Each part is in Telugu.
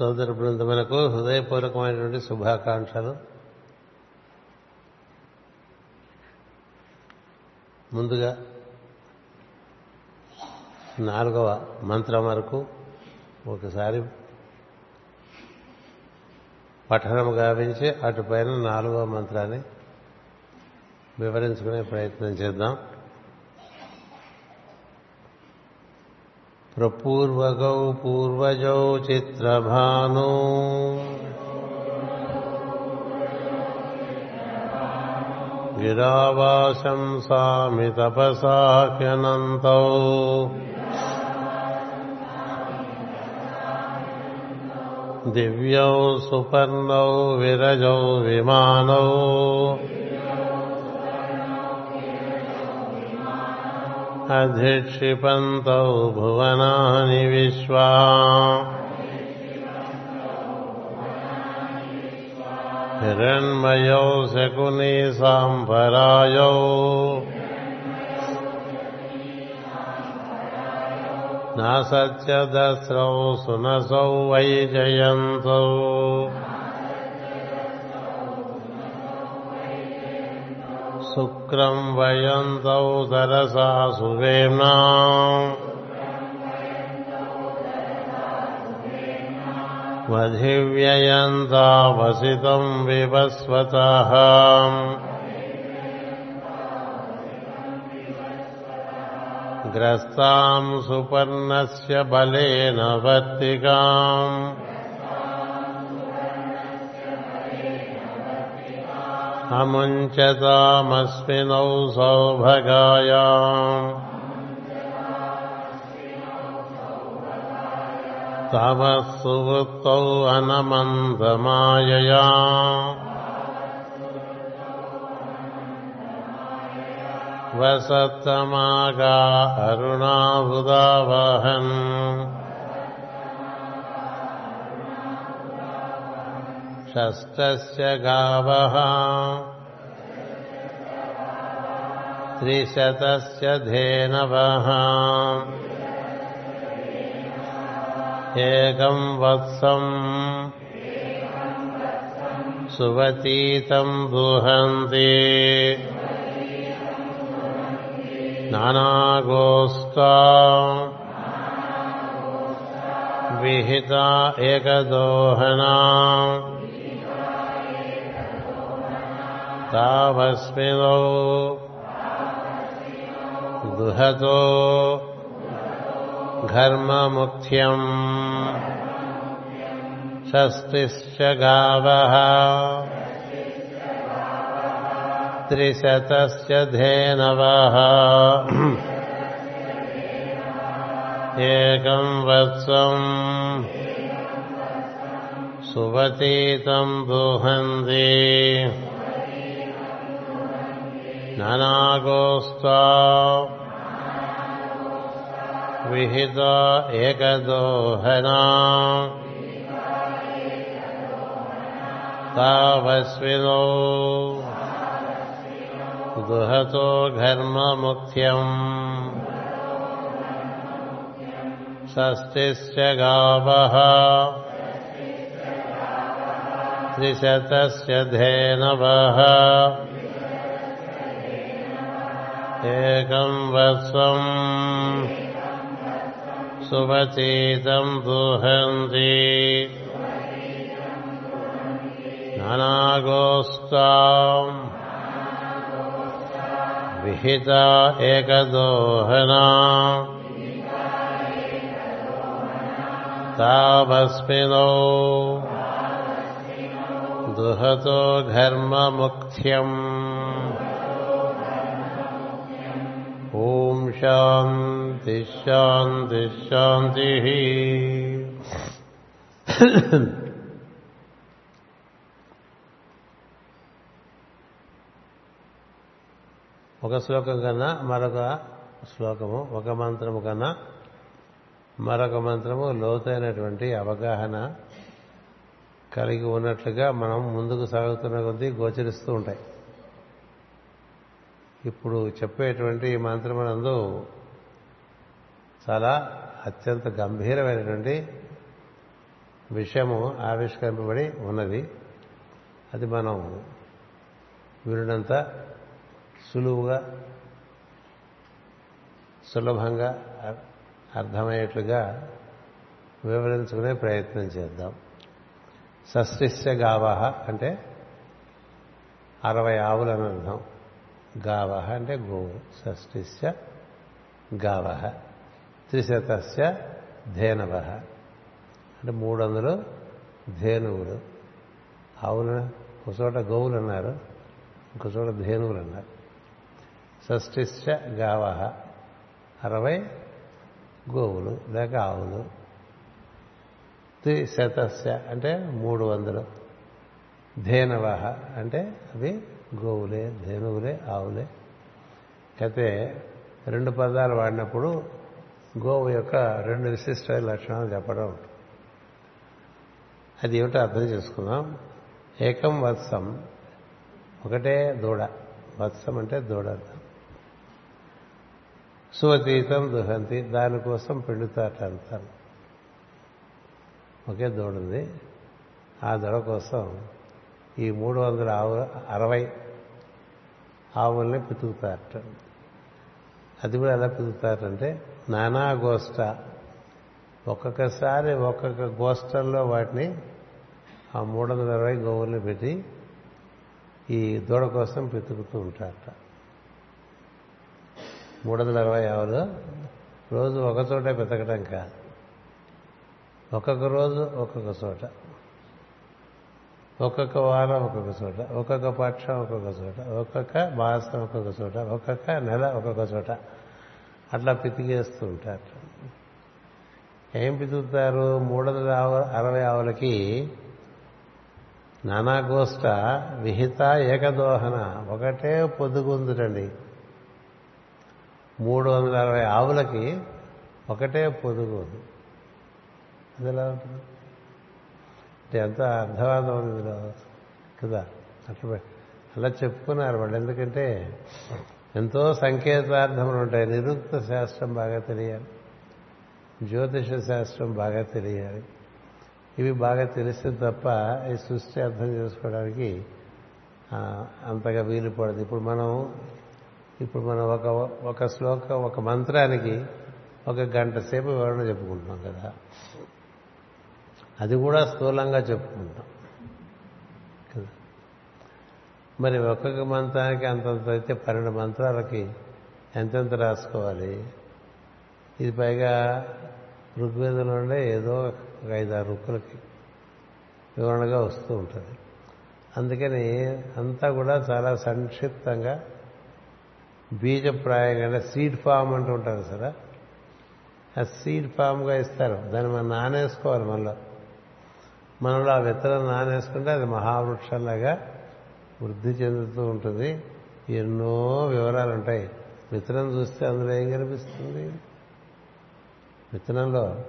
సోదర బృందములకు హృదయపూర్వకమైనటువంటి శుభాకాంక్షలు. ముందుగా నాలుగవ మంత్రం వరకు ఒకసారి పఠనం గావించి అటుపైన నాలుగవ మంత్రాన్ని వివరించుకునే ప్రయత్నం చేద్దాం. ప్రపూర్వగౌ పూర్వజౌ చిత్రభాను గిరావాసం సామి తపసాహ్యనంతౌ దివ్యౌ अधिक्षिपन्तौ भुवनानि विश्वा। हिरण्मयौ शकुनी साम्भरायौ न सत्यदस्रौ सुनसौ वै जयन्तौ। शुक्रम् वयन्तौ तरसा सुवेम्ना। वधिव्ययन्ता वसितम् विवस्वतः। ग्रस्ताम् सुपर्णस्य बलेन बलेनवर्तिकाम् अमुञ्चतामस्मिनौ सौभगायाम्। तमः सुवृत्तौ अनमन्धमायया वसतमागा अरुणावृदा वहन् షష్టస్య గావः త్రిశతస్య ధేనవः ఏకం వత్సం సువతీతం దుహంతి నానాగోస్తా విహిత ఏకదోహనా తావస్మినో దుహతో ఘర్మముఖ్యం షష్టిశ్చ గావः త్రిశతస్య ధేనవः ఏకం వత్సం సువతీతం దుహంతి నానాగోస్తా విహిత ఏకదోహనా తావస్వినో దుహతో ఘర్మముఖ్యం షష్టిశ్చ గావ త్రిశతస్య ధేనవः ఏకం వత్సం సువతీతం దూహంతి నానాగోస్తా విహిత ఏకదోహనా తావస్మినో దుహతో ఘర్మముఖ్యం శాంతి శాంతి శాంతి. ఒక శ్లోకం కన్నా మరొక శ్లోకము ఒక మంత్రము కన్నా మరొక మంత్రము లోతైనటువంటి అవగాహన కలిగి ఉన్నట్లుగా మనం ముందుకు సాగుతున్న కొద్దీ గోచరిస్తూ ఉంటాయి. ఇప్పుడు చెప్పేటువంటి ఈ మంత్రమునందు చాలా అత్యంత గంభీరమైనటువంటి విషయము ఆవిష్కరింపబడి ఉన్నది. అది మనం వినడంత సులువుగా సులభంగా అర్థమయ్యేట్లుగా వివరించుకునే ప్రయత్నం చేద్దాం. షష్టిస్య గావహ అంటే అరవై ఆవులు అని అర్థం గావహ అంటే గోవు షష్టిస్య గావహ త్రిశతస్య ధేనవ అంటే మూడు వందలు ధేనువులు ఆవులు ఒక చోట గోవులు అన్నారు ఇంకో చోట ధేనువులు అన్నారు. షష్టిస్య గావహ అరవై గోవులు లేక ఆవులు. త్రిశతస్య అంటే మూడు వందలు. ధేనవ అంటే అవి గోవులే ధేనువులే ఆవులే. అయితే రెండు పదాలు వాడినప్పుడు గోవు యొక్క రెండు విశిష్ట లక్షణాలు చెప్పడం అది ఏమిటో అర్థం చేసుకుందాం. ఏకం వత్సం ఒకటే దూడ. వత్సం అంటే దూడ సువతీతం దుహంతి దానికోసం పెండుతాట అంటారు. ఒకే దూడ ఉంది ఆ దూడ కోసం ఈ మూడు వందల ఆవు అరవై ఆవుల్ని పితుకుతారట. అది కూడా ఎలా పితుకుతారంటే నానా గోష్ట. ఒక్కొక్కసారి ఒక్కొక్క గోష్టల్లో వాటిని ఆ మూడు వందల అరవై గోవుల్ని పెట్టి ఈ దూడ కోసం పితుకుతూ ఉంటారట. మూడు వందల అరవై ఆవులు రోజు ఒక చోట పెతకడం కాదు. ఒక్కొక్క రోజు ఒక్కొక్క చోట. ఒక్కొక్క వారం ఒక్కొక్క చోట ఒక్కొక్క పక్షం ఒక్కొక్క చోట ఒక్కొక్క మాసం ఒక్కొక్క చోట ఒక్కొక్క నెల ఒక్కొక్క చోట. అట్లా పితికేస్తూ ఉంటారు. ఏం పితుకుతారు? మూడు వందల అరవై ఆవులకి నానాగోష్ట విహిత ఏకదోహన. ఒకటే పొద్దుగుందురండి మూడు వందల అరవై ఆవులకి ఒకటే పొదుగు అది ఎలా ఉంటుంది? ఎంత అర్థవాదం ఉంది ఇందులో. కదా? అట్లా అలా చెప్పుకున్నారు వాళ్ళు. ఎందుకంటే ఎంతో సంకేతార్థములు ఉంటాయి. నిరుక్త శాస్త్రం బాగా తెలియాలి. జ్యోతిష శాస్త్రం బాగా తెలియాలి. ఇవి బాగా తెలిస్తే తప్ప ఈ సృష్టి అర్థం చేసుకోవడానికి అంతగా వీలు పడదు ఇప్పుడు మనం ఇప్పుడు మనం ఒక ఒక శ్లోకం ఒక మంత్రానికి ఒక గంట సేపు వివరణ చెప్పుకుంటున్నాం కదా. అది కూడా స్థూలంగా చెప్పుకుంటాం. కదా? మరి ఒక్కొక్క మంత్రానికి అంతంత అయితే పన్నెండు మంత్రాలకి ఎంతెంత రాసుకోవాలి? ఇది పైగా ఋగ్వేదంలోనే ఏదో ఒక ఐదారు రుక్కులకి వివరణగా వస్తూ ఉంటుంది. అందుకని అంతా కూడా చాలా సంక్షిప్తంగా బీజప్రాయంగా సీడ్ ఫామ్ అంటూ ఉంటారు సరే. ఆ సీడ్ ఫామ్గా ఇస్తారు. దాన్ని మనం నానేసుకోవాలి మనలో మనలో ఆ విత్తనం నానేసుకుంటే అది మహావృక్షంలాగా వృద్ధి చెందుతూ ఉంటుంది. ఎన్నో వివరాలు ఉంటాయి విత్తనం చూస్తే అందులో ఏం కనిపిస్తుంది? విత్తనంలో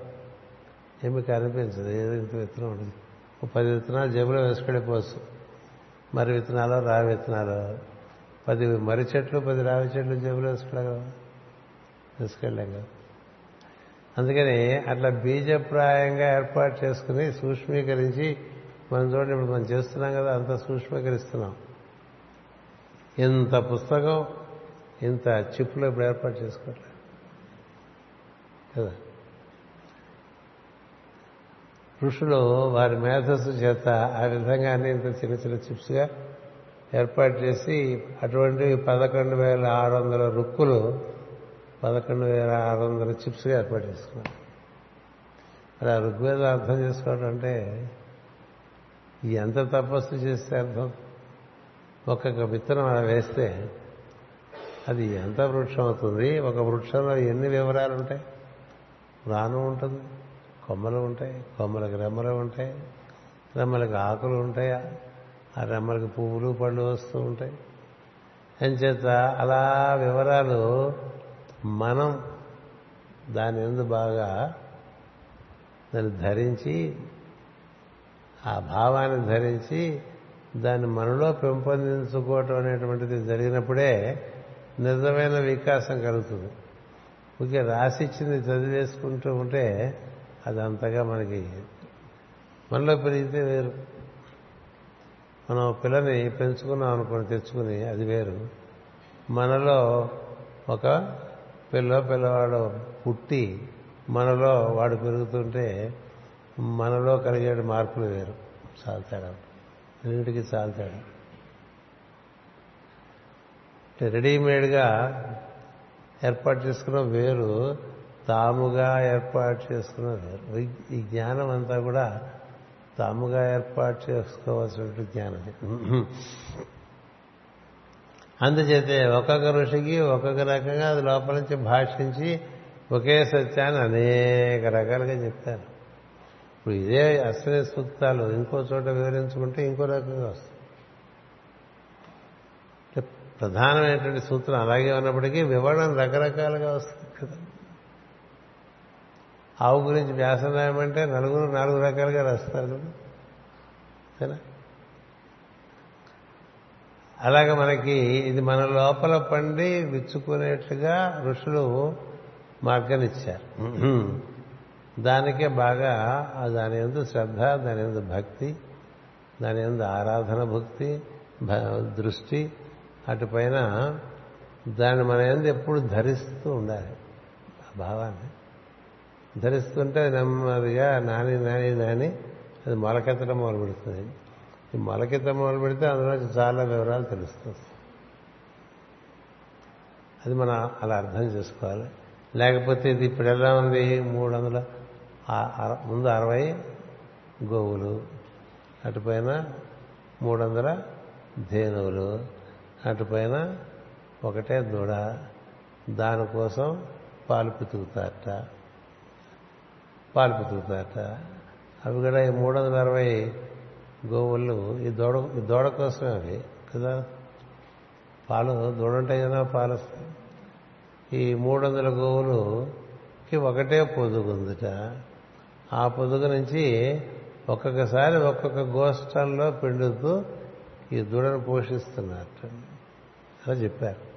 ఏమి కనిపించదు. ఏదో ఇంత విత్తనం ఉంటుంది. ఒక పది విత్తనాలు జేబులో వేసుకెళ్ళిపోవచ్చు మరి విత్తనాలు రావి విత్తనాలు. పది మర్రి చెట్లు పది రావి చెట్లు జేబులో వేసుకెళ్ళగలవా వేసుకెళ్ళాం కదా. అందుకని అట్లా బీజప్రాయంగా ఏర్పాటు చేసుకుని సూక్ష్మీకరించి మనం చూడండి ఇప్పుడు మనం చేస్తున్నాం కదా అంత సూక్ష్మీకరిస్తున్నాం. ఇంత పుస్తకం ఇంత చిప్పులో ఇప్పుడు ఏర్పాటు చేసుకోవట్లేదు కదా? ఋషులు వారి మేధస్సు చేత ఆ విధంగా అన్ని ఇంత చిన్న చిన్న చిప్స్గా ఏర్పాటు చేసి అటువంటి పదకొండు వేల ఆరు వందల రుక్కులు పదకొండు వేల ఆరు వందల చిప్స్గా ఏర్పాటు చేసుకున్నారు. అలా ఋగ్వేదం అర్థం చేసుకోవడం అంటే ఎంత తపస్సు చేస్తే అర్థం? ఒక్కొక్క విత్తనం అలా వేస్తే అది ఎంత వృక్షం అవుతుంది? ఒక వృక్షంలో ఎన్ని వివరాలు ఉంటాయి? రాను ఉంటుంది కొమ్మలు ఉంటాయి కొమ్మలకు రెమ్మలు ఉంటాయి రెమ్మలకు ఆకులు ఉంటాయి? ఆ రెమ్మలకు పువ్వులు పళ్ళు వస్తూ ఉంటాయి. చేత అలా వివరాలు మనం దాని ఎందు బాగా దాన్ని ధరించి ఆ భావాన్ని ధరించి దాన్ని మనలో పెంపొందించుకోవటం అనేటువంటిది జరిగినప్పుడే నిజమైన వికాసం కలుగుతుంది. ఊరికే రాసిచ్చింది చదివేసుకుంటూ ఉంటే అది అంతగా మనకి మనలో పెరిగితే వేరు. మనం పిల్లని పెంచుకున్నాం అనుకుని తెచ్చుకుని అది వేరు. మనలో ఒక పిల్ల పిల్లవాడు పుట్టి మనలో వాడు పెరుగుతుంటే మనలో కలిగే మార్పులు వేరు. చాలా తేడా. రెండింటికి చాలా తేడా. రెడీమేడ్గా ఏర్పాటు చేసుకున్న వేరు తాముగా ఏర్పాటు చేసుకున్న వేరు. ఈ జ్ఞానం అంతా కూడా తాముగా ఏర్పాటు చేసుకోవాల్సిన జ్ఞానం అందుచేతే ఒక్కొక్క ఋషికి ఒక్కొక్క రకంగా అది లోపల నుంచి భాషించి ఒకే సత్యాన్ని అనేక రకాలుగా చెప్తారు. ఇప్పుడు ఇదే అశ్విని సూక్తాలు ఇంకో చోట వివరించుకుంటే ఇంకో రకంగా వస్తుంది ప్రధానమైనటువంటి సూత్రం అలాగే ఉన్నప్పటికీ వివరణ రకరకాలుగా వస్తుంది కదా. ఆవు గురించి వ్యాసం రాయమంటే నలుగురు నాలుగు రకాలుగా రాస్తారు కదా. అలాగే మనకి ఇది మన లోపల పండి విచ్చుకునేట్టుగా ఋషులు మార్గనిచ్చారు. దానికే బాగా దాని ఎందు శ్రద్ధ దాని ఎందు భక్తి దాని ఎందు ఆరాధన భక్తి దృష్టి అటుపైన దాన్ని మన ఎందు ఎప్పుడు ధరిస్తూ ఉండాలి. ఆ భావాన్ని. ధరిస్తుంటే నెమ్మదిగా నాని నాని నాని అది మొలకెత్తడం మొదలు పెడుతుంది ఈ మొదలు పెడితే అందులో చాలా వివరాలు తెలుస్తుంది అది మనం అలా అర్థం చేసుకోవాలి. లేకపోతే ఇది ఇప్పుడు ఎలా ఉంది? మూడు వందల ముందు అరవై గోవులు అటుపైన మూడు వందల ధేనువులు అటుపైన ఒకటే దూడ. దానికోసం పాలు పితుకుతారట. పాలు పితుకుతారట. అవి కూడా ఈ మూడు వందల అరవై గోవులు ఈ దూడ ఈ దూడ కోసమే అవి కదా? పాలు దూడ ఉంటాయి కదా పాలు ఈ మూడు వందల గోవులుకి ఒకటే పొదుగుందిట ఆ పొదుగు నుంచి ఒక్కొక్కసారి ఒక్కొక్క గోష్ఠంలో పిండుతూ ఈ దూడను పోషిస్తున్నారు. అలా చెప్పారు.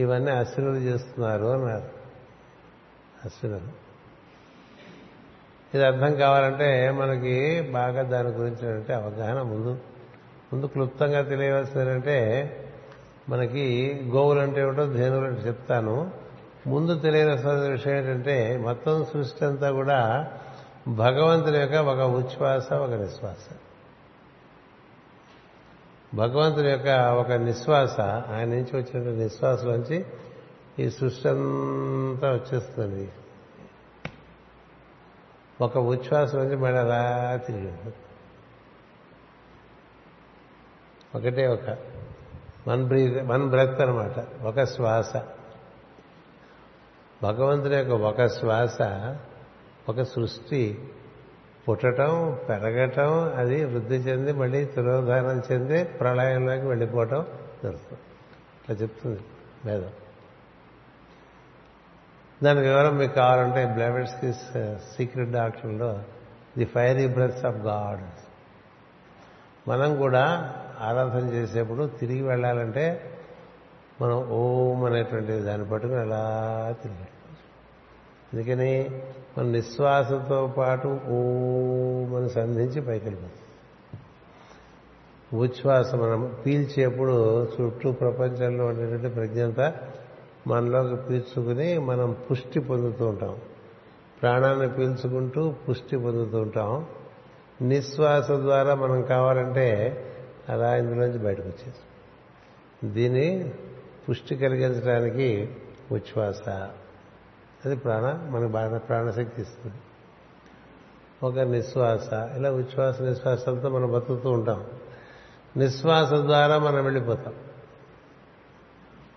ఇవన్నీ అశ్వినులు చేస్తున్నారు అన్నారు. అశ్వినులు. ఇది అర్థం కావాలంటే మనకి బాగా దాని గురించినటువంటి అవగాహన ముందు. ముందు క్లుప్తంగా తెలియవలసిందంటే మనకి గోవులు అంటే ఏమిటో ధేనువులు అంటే చెప్తాను. ముందు తెలియవలసిన విషయం ఏంటంటే మొత్తం సృష్టి అంతా కూడా భగవంతుని యొక్క ఒక ఉచ్ఛ్వాస ఒక నిశ్వాస. భగవంతుని యొక్క ఒక నిశ్వాస ఆయన నుంచి వచ్చిన నిశ్వాసలోంచి ఈ సృష్టి అంతా వచ్చేస్తుంది. ఒక ఉచ్ఛ్వాస నుంచి మళ్ళీ అలా తిరిగి ఒకటే ఒక వన్ బ్రీత్ వన్ బ్రెత్ అనమాట ఒక శ్వాస. భగవంతుని యొక్క ఒక శ్వాస ఒక సృష్టి పుట్టడం పెరగటం అది వృద్ధి చెంది మళ్ళీ తిరోధానం చెంది ప్రళయంలోకి వెళ్ళిపోవటం జరుగుతుంది. ఇట్లా చెప్తుంది వేదం. దాని వివరం మీకు కావాలంటే బ్లెవెట్స్కి సీక్రెట్ డాక్టర్లో uh, the fiery breaths of God. మనం కూడా ఆరాధన చేసేప్పుడు తిరిగి వెళ్ళాలంటే మనం ఓం అనేటువంటి దాన్ని పట్టుకుని అలా తిరిగి అందుకని మన నిశ్వాసంతో పాటు ఓం అని సంధించి పైకి వెళ్ళిపోతుంది ఉచ్ఛ్వాస మనం పీల్చేప్పుడు చుట్టూ ప్రపంచంలో ఉండేటువంటి ప్రజ్ఞంతా మనలోకి పీల్చుకుని మనం పుష్టి పొందుతూ ఉంటాం. ప్రాణాన్ని పీల్చుకుంటూ పుష్టి పొందుతూ ఉంటాం. నిశ్వాస ద్వారా మనం కావాలంటే అలా ఇందులోంచి బయటకు వచ్చేసి దీన్ని పుష్టి కలిగించడానికి ఉచ్ఛ్వాస. అది ప్రాణ మనకు బాగా ప్రాణశక్తి ఇస్తుంది. ఒక నిశ్వాస ఇలా ఉచ్ఛ్వాస నిశ్వాసంతో మనం బతుకుతూ ఉంటాం. నిశ్వాస ద్వారా మనం వెళ్ళిపోతాం.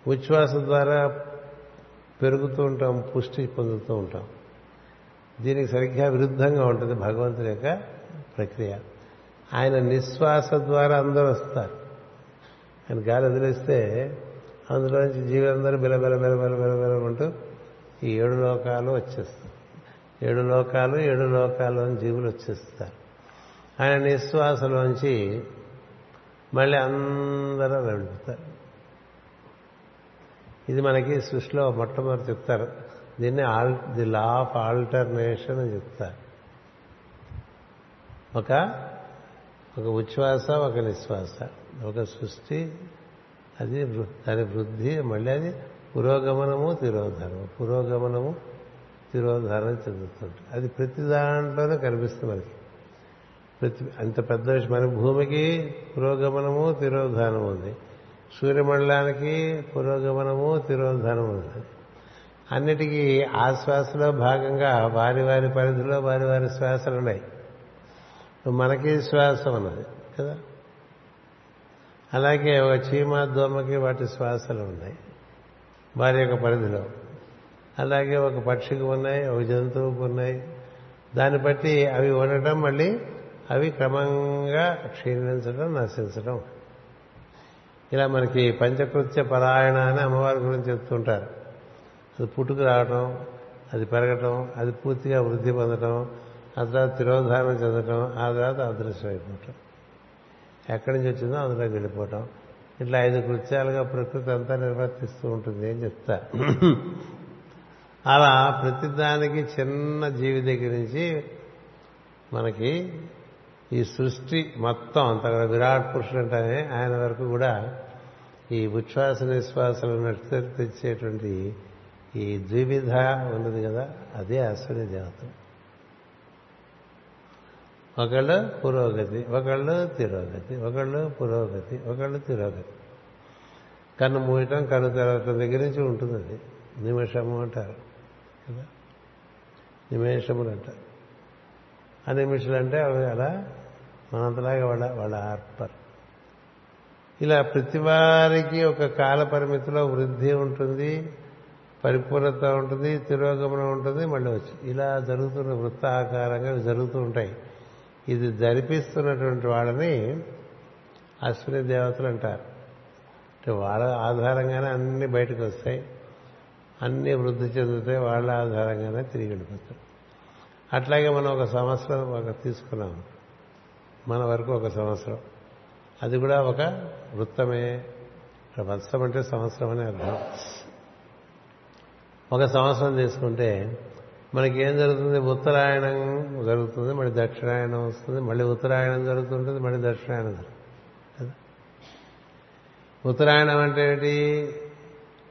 ఉచ్ఛ్వాస ద్వారా పెరుగుతూ ఉంటాం పుష్టి పొందుతూ ఉంటాం. దీనికి సరిగ్గా విరుద్ధంగా ఉంటుంది భగవంతుని యొక్క ప్రక్రియ. ఆయన నిశ్వాస ద్వారా అందరూ వస్తారు. ఆయన గాలి వదిలేస్తే అందులోంచి జీవులందరూ బిలబెల బిలబెల ఉంటూ ఈ ఏడు లోకాలు వచ్చేస్తారు. ఏడు లోకాలు ఏడు లోకాలు జీవులు వచ్చేస్తారు. ఆయన నిశ్వాసలోంచి మళ్ళీ అందరూ వెళ్తారు. ఇది మనకి సృష్టిలో మొట్టమొదటి చెప్తారు. దీన్ని all the law of alternation అని చెప్తారు. ఒక ఒక ఉచ్ఛ్వాస ఒక నిశ్వాస. ఒక సృష్టి అది దాని వృద్ధి మళ్ళీ అది పురోగమనము తిరోధనము. పురోగమనము తిరోధనం చెందుతుంటుంది అది ప్రతి దాంట్లోనే కనిపిస్తుంది మనకి. ప్రతి అంత పెద్ద విషయం మన భూమికి పురోగమనము తిరోధానం ఉంది. సూర్యమండలానికి పురోగమనము తిరోధనము అన్నిటికీ ఆ శ్వాసలో భాగంగా వారి వారి పరిధిలో వారి వారి శ్వాసలు ఉన్నాయి. మనకి శ్వాస ఉన్నది కదా? అలాగే ఒక చీమ దోమకి వాటి శ్వాసలు ఉన్నాయి వారి యొక్క పరిధిలో. అలాగే ఒక పక్షికి ఉన్నాయి ఒక జంతువుకు ఉన్నాయి. దాన్ని బట్టి అవి ఉండటం మళ్ళీ అవి క్రమంగా క్షీణించడం నశించడం. ఇలా మనకి పంచకృత్య పరాయణ అని అమ్మవారి గురించి చెప్తుంటారు. అది పుట్టుకు రావటం అది పెరగటం అది పూర్తిగా వృద్ధి పొందటం ఆ తర్వాత తిరోధానం చెందటం ఆ తర్వాత అదృశ్యం అయిపోవటం ఎక్కడి నుంచి వచ్చిందో అందులోకి వెళ్ళిపోవటం. ఇట్లా ఐదు కృత్యాలుగా ప్రకృతి అంతా నిర్వర్తిస్తూ ఉంటుంది అని చెప్తా. అలా ప్రతిదానికి చిన్న జీవి దగ్గర నుంచి మనకి ఈ సృష్టి మొత్తం అంత విరాట్ పురుషుడు అంటేనే ఆయన వరకు కూడా ఈ ఉచ్ఛ్వాస నిశ్వాసాలు నడిచి తెచ్చేటువంటి ఈ ద్వివిధ ఉన్నది కదా అదే అశ్విని దేవత. ఒకళ్ళు పురోగతి ఒకళ్ళు తిరోగతి ఒకళ్ళు పురోగతి ఒకళ్ళు తిరోగతి. కన్ను మూయటం కన్ను తెరవటం దగ్గర నుంచి ఉంటుంది అది. నిమిషము అంటారు కదా. నిమేషములు అంటారు. ఆ నిమిషాలు అంటే అవి అలా మనంతలాగా వాళ్ళ వాళ్ళ ఆర్పర్ ఇలా ప్రతి వారికి ఒక కాల పరిమితిలో వృద్ధి ఉంటుంది పరిపూర్ణత ఉంటుంది తిరోగమనం ఉంటుంది మళ్ళీ వచ్చి ఇలా జరుగుతున్న వృత్తాకారంగా జరుగుతూ ఉంటాయి. ఇది జరిపిస్తున్నటువంటి వాళ్ళని అశ్విని దేవతలు అంటారు. అంటే వాళ్ళ ఆధారంగానే అన్ని బయటకు వస్తాయి అన్ని వృద్ధి చెందుతాయి వాళ్ళ ఆధారంగానే తిరిగి వెళ్ళిపోతారు. అట్లాగే మనం ఒక సంవత్సరం ఒక తీసుకున్నాం. మన వరకు ఒక సంవత్సరం. అది కూడా ఒక వృత్తమే. ఇక్కడ వత్సం అంటే సంవత్సరం అనే అర్థం. ఒక సంవత్సరం తీసుకుంటే మనకి ఏం జరుగుతుంది? ఉత్తరాయణం జరుగుతుంది మళ్ళీ దక్షిణాయనం వస్తుంది మళ్ళీ ఉత్తరాయణం జరుగుతుంటుంది మళ్ళీ దక్షిణాయనం జరుగుతుంది. కదా ఉత్తరాయణం అంటే ఏంటి?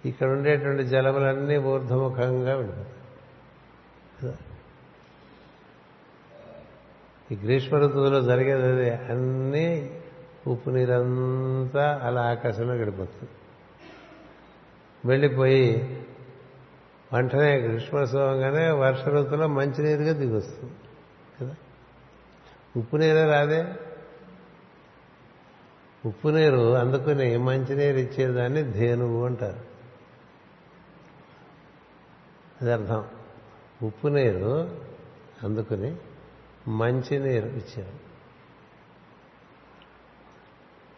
ఇక్కడ ఉండేటువంటి జలములన్నీ ఊర్ధముఖంగా వెళ్ళిపోతాయి ఈ గ్రీష్మ ఋతువులో జరిగేది అది. అన్నీ ఉప్పు నీరంతా అలా ఆకాశంలో గడిపోతుంది. వెళ్ళిపోయి వెంటనే గ్రీష్మోత్సవంగానే వర్ష ఋతువులో మంచినీరుగా దిగొస్తుంది. కదా? ఉప్పు నీరే రాదే. ఉప్పు నీరు అందుకుని మంచినీరు ఇచ్చేదాన్ని ధేనువు అంటారు. అది అర్థం ఉప్పు నీరు అందుకుని మంచినీరు ఇచ్చారు.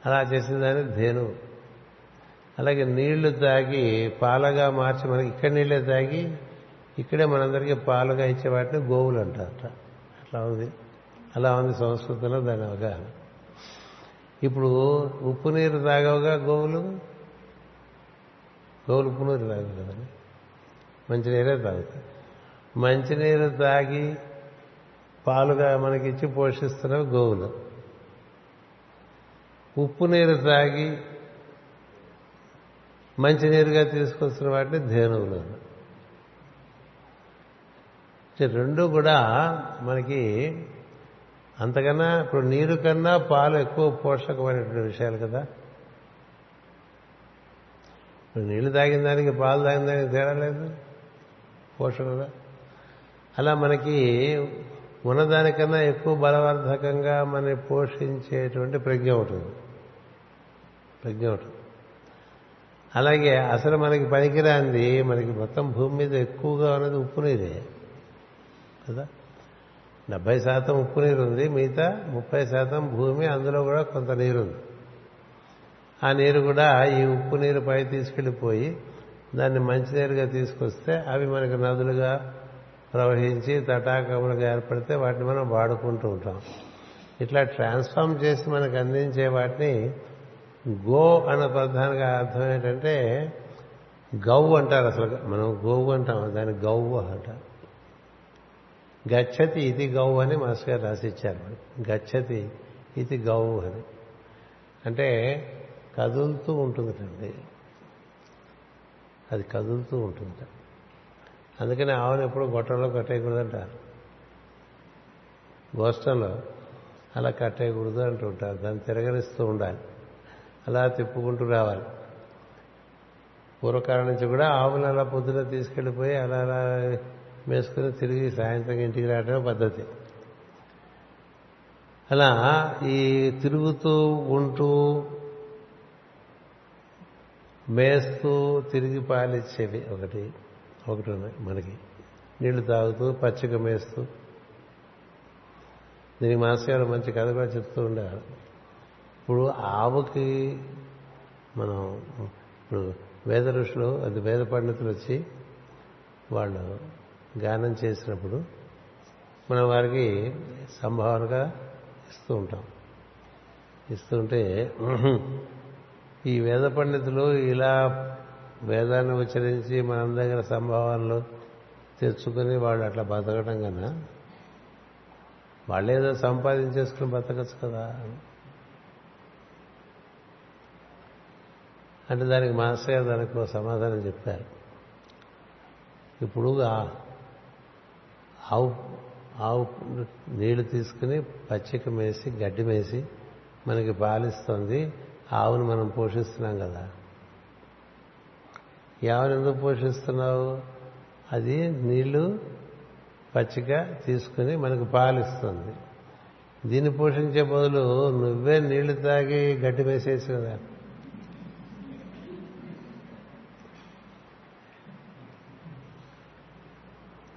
అలా చేసిన దాన్ని ధేనువు అలాగే నీళ్ళు తాగి పాలగా మార్చి మనకి ఇక్కడ నీళ్ళే తాగి ఇక్కడే మనందరికీ పాలుగా ఇచ్చే వాటిని గోవులు అంటారట. అట్లా ఉంది. అలా ఉంది సంస్కృతంలో దాని అవగాహన. ఇప్పుడు ఉప్పు నీరు తాగవుగా గోవులు? గోవులు ఉప్పు నీరు తాగవు కదండి. మంచినీరే తాగుతాయి. మంచినీరు తాగి పాలుగా మనకిచ్చి పోషిస్తున్నవి గోవులు. ఉప్పు నీరు తాగి మంచినీరుగా తీసుకొస్తున్న వాటిని ధేనువులు రెండు కూడా మనకి అంతకన్నా ఇప్పుడు నీరు కన్నా పాలు ఎక్కువ పోషకమైనటువంటి విషయాలు కదా. ఇప్పుడు నీళ్ళు తాగిన దానికి పాలు తాగిన దానికి తేడా లేదు? పోషకుగా అలా మనకి ఉన్నదానికన్నా ఎక్కువ బలవర్ధకంగా మనని పోషించేటువంటి ప్రజ్ఞ ఉంటుంది. ప్రజ్ఞ ఉంటుంది. అలాగే అసలు మనకి పనికిరాంది మనకి మొత్తం భూమి మీద ఎక్కువగా ఉన్నది ఉప్పు నీరే. కదా? డెబ్బై శాతం ఉప్పు నీరు ఉంది మిగతా ముప్పై శాతం భూమి అందులో కూడా కొంత నీరుంది. ఆ నీరు కూడా ఈ ఉప్పు నీరు పై తీసుకెళ్ళిపోయి దాన్ని మంచినీరుగా తీసుకొస్తే అవి మనకి నదులుగా ప్రవహించి తటాకములుగా ఏర్పడితే వాటిని మనం వాడుకుంటూ ఉంటాం. ఇట్లా ట్రాన్స్ఫార్మ్ చేసి మనకు అందించే వాటిని గో అన్న ప్రధానంగా అర్థం ఏంటంటే గౌ అంటారు అసలు. మనం గోవు అంటాం దాన్ని గౌవ అంటారు గచ్చతి ఇది గౌ అని మాస్టర్ గారు రాసిచ్చారు. గచ్చతి ఇది గౌ అని. అంటే కదులుతూ ఉంటుందండి అది కదులుతూ ఉంటుంది. అందుకని ఆవును ఎప్పుడు గొట్టంలో కట్టేయకూడదంటారు గోష్టంలో అలా కట్టేయకూడదు అంటూ ఉంటారు దాన్ని తిరగనిస్తూ ఉండాలి. అలా తిప్పుకుంటూ రావాలి. పూర్వకాలం నుంచి కూడా ఆవులు అలా పొద్దున తీసుకెళ్ళిపోయి అలా అలా వేసుకుని తిరిగి సాయంత్రం ఇంటికి రావడం పద్ధతి. అలా ఈ తిరుగుతూ ఉంటూ మేస్తూ తిరిగి పాలిచ్చేవి ఒకటి. ఒకటి ఉన్నాయి మనకి. నీళ్ళు తాగుతూ పచ్చిక మేస్తూ. దీనికి మాస్టర్ గారు మంచి కథ కూడా చెప్తూ ఉండేవారు. ఇప్పుడు ఆవుకి మనం ఇప్పుడు వేద ఋషులు అది వేద పండితులు వచ్చి వాళ్ళు గానం చేసినప్పుడు మనం వారికి సంభావనగా ఇస్తూ ఉంటాం. ఇస్తుంటే ఈ వేద పండితులు ఇలా వేదాన్ని ఉచ్చరించి మన దగ్గర సంభావనలు తెచ్చుకుని వాళ్ళు అట్లా బతకడం కన్నా వాళ్ళేదో సంపాదించేసుకుని బతకచ్చు కదా. అంటే దానికి మాస్టర్ గారు దానికి ఒక సమాధానం చెప్పారు. ఇప్పుడు ఆవు ఆవు నీళ్ళు తీసుకుని పచ్చిక మేసి గడ్డి మేసి మనకి పాలిస్తుంది. ఆవును మనం పోషిస్తున్నాం కదా. ఎవరు ఎందుకు పోషిస్తున్నావు? అది నీళ్ళు పచ్చిక తీసుకుని మనకు పాలిస్తుంది. దీన్ని పోషించే బదులు నువ్వే నీళ్ళు తాగి గడ్డి వేసేసి కదా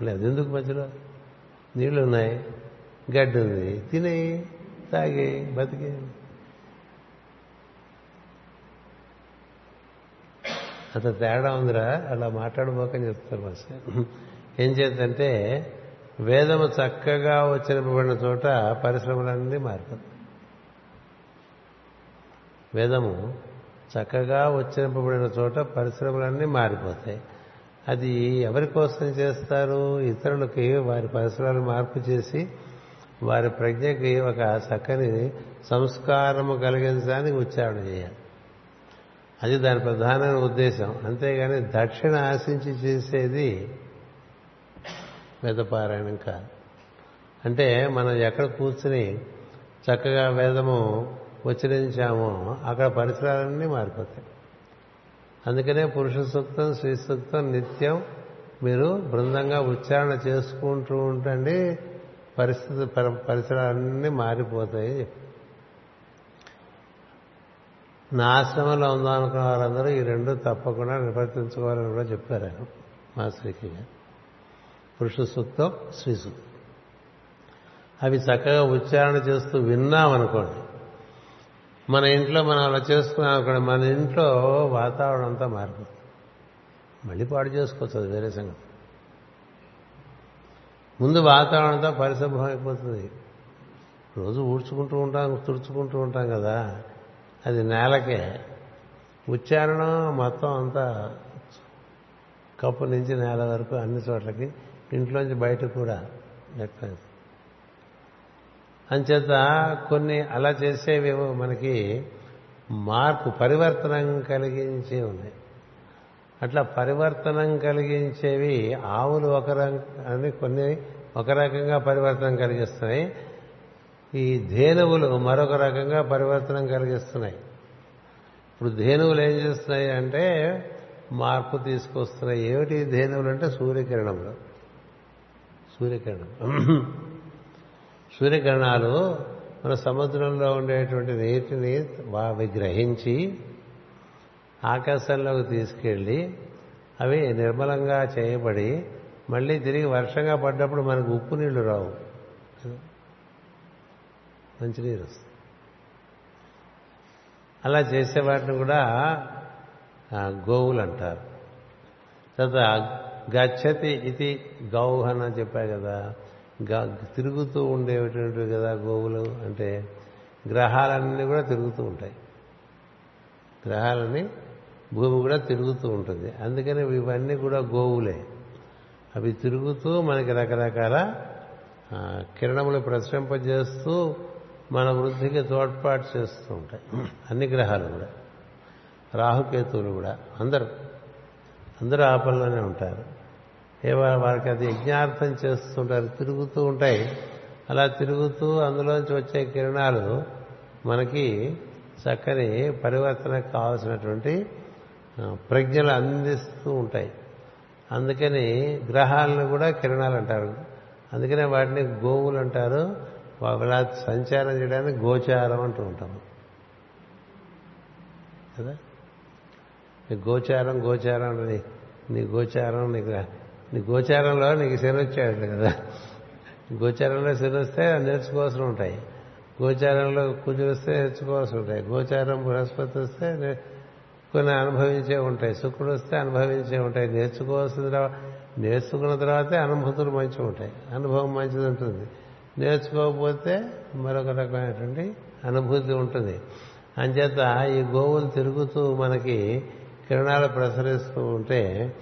లేదు ఎందుకు మధ్యలో? నీళ్ళు ఉన్నాయి గడ్డి ఉంది తినేయి తాగి బతికేయి. అంత తేడా ఉందిరా అలా మాట్లాడబోకని చెప్తారు మాస్టర్ ఏం చేద్దంటే వేదము చక్కగా వచ్చినపబడిన చోట పరిశ్రమలన్నీ మారిపోతాయి వేదము చక్కగా వచ్చినపబడిన చోట పరిశ్రమలన్నీ మారిపోతాయి. అది ఎవరి కోసం చేస్తారు? ఇతరులకి వారి పరిసరాలు మార్పు చేసి వారి ప్రజ్ఞకి ఒక చక్కని సంస్కారము కలిగించడానికి ఉచ్చారణ చేయాలి. అది దాని ప్రధానమైన ఉద్దేశం. అంతేగాని దక్షిణ ఆశించి చేసేది వేదపారాయణం కాదు. అంటే మనం ఎక్కడ కూర్చుని చక్కగా వేదము ఉచ్చరించామో అక్కడ పరిసరాలన్నీ మారిపోతాయి. అందుకనే పురుష సూక్తం శ్రీ సూక్తం నిత్యం మీరు బృందంగా ఉచ్చారణ చేసుకుంటూ ఉంటండి పరిస్థితి పరి- పరిసరాలన్నీ మారిపోతాయి నా ఆశ్రమంలో ఉందాం అనుకున్న వారందరూ ఈ రెండు తప్పకుండా నిర్వర్తించుకోవాలని కూడా చెప్పారు ఆయన మాస్టర్కి. పురుష సూక్తం శ్రీ సూక్తం. అవి చక్కగా ఉచ్చారణ చేస్తూ విన్నామనుకోండి మన ఇంట్లో మనం అలా చేసుకున్నాం అనుకోండి మన ఇంట్లో వాతావరణం అంతా మారిపోతుంది. మళ్ళీ పాడు చేసుకోవచ్చు అది వేరే సంగతి. ముందు వాతావరణంతో పరిశుభ్రం అయిపోతుంది. రోజు ఊడ్చుకుంటూ ఉంటాం తుడుచుకుంటూ ఉంటాం కదా. అది నేలకే. ఉచ్చారణ మొత్తం అంతా కప్పు నుంచి నేల వరకు అన్ని చోట్లకి ఇంట్లోంచి బయట కూడా వ్యక్తం. అంచేత కొన్ని అలా చేసేవేమో మనకి మార్పు పరివర్తనం కలిగించే ఉన్నాయి. అట్లా పరివర్తనం కలిగించేవి ఆవులు ఒక అని కొన్ని ఒక రకంగా పరివర్తనం కలిగిస్తున్నాయి. ఈ ధేనువులు మరొక రకంగా పరివర్తనం కలిగిస్తున్నాయి. ఇప్పుడు ధేనువులు ఏం చేస్తున్నాయి అంటే మార్పు తీసుకొస్తున్నాయి. ఏమిటి ధేనువులు అంటే సూర్యకిరణములు. సూర్యకిరణం. సూర్యకిరణాలు మన సముద్రంలో ఉండేటువంటి నీటిని అవి గ్రహించి ఆకాశంలోకి తీసుకెళ్ళి అవి నిర్మలంగా చేయబడి మళ్ళీ తిరిగి వర్షంగా పడ్డప్పుడు మనకు ఉప్పు నీళ్ళు రావు. మంచినీరు వస్తుంది. అలా చేసే వాటిని కూడా గోవులు అంటారు. తర్వాత గచ్చతి ఇది గౌహన చెప్పా కదా. తిరుగుతూ ఉండేటువంటివి కదా గోవులు అంటే గ్రహాలన్నీ కూడా తిరుగుతూ ఉంటాయి. గ్రహాలని భూమి కూడా తిరుగుతూ ఉంటుంది. అందుకని ఇవన్నీ కూడా గోవులే. అవి తిరుగుతూ మనకి రకరకాల కిరణములు ప్రసరింపజేస్తూ మన వృద్ధికి తోడ్పాటు చేస్తూ ఉంటాయి. అన్ని గ్రహాలు కూడా. రాహుకేతువులు కూడా. అందరూ. అందరూ ఆ పనిలోనే ఉంటారు. ఏ వారికి అది యజ్ఞార్థం చేస్తుంటారు తిరుగుతూ ఉంటాయి. అలా తిరుగుతూ అందులోంచి వచ్చే కిరణాలు మనకి చక్కని పరివర్తనకు కావాల్సినటువంటి ప్రజ్ఞలు అందిస్తూ ఉంటాయి. అందుకని గ్రహాలను కూడా కిరణాలు అంటారు. అందుకనే వాటిని గోవులు అంటారు. అలా సంచారం చేయడానికి గోచారం అంటూ ఉంటాము కదా? నీ గోచారం గోచారం అంటే నీ గోచారం నీకు నీ గోచారంలో నీకు శనిచ్చాడు కదా. గోచారంలో శని నేర్చుకోవాల్సిన నేర్చుకోవాల్సి ఉంటాయి. గోచారంలో కుజులు వస్తే నేర్చుకోవాల్సి ఉంటాయి. గోచారం బృహస్పతి వస్తే కొన్ని అనుభవించే ఉంటాయి. శుక్రుడు వస్తే అనుభవించే ఉంటాయి. నేర్చుకోవాల్సిన తర్వాత నేర్చుకున్న తర్వాతే అనుభూతులు మంచిగా ఉంటాయి. అనుభవం మంచిది ఉంటుంది నేర్చుకోకపోతే మరొక రకమైనటువంటి అనుభూతి ఉంటుంది. అంచేత ఈ గోవులు తిరుగుతూ మనకి కిరణాలు ప్రసరిస్తూ ఉంటే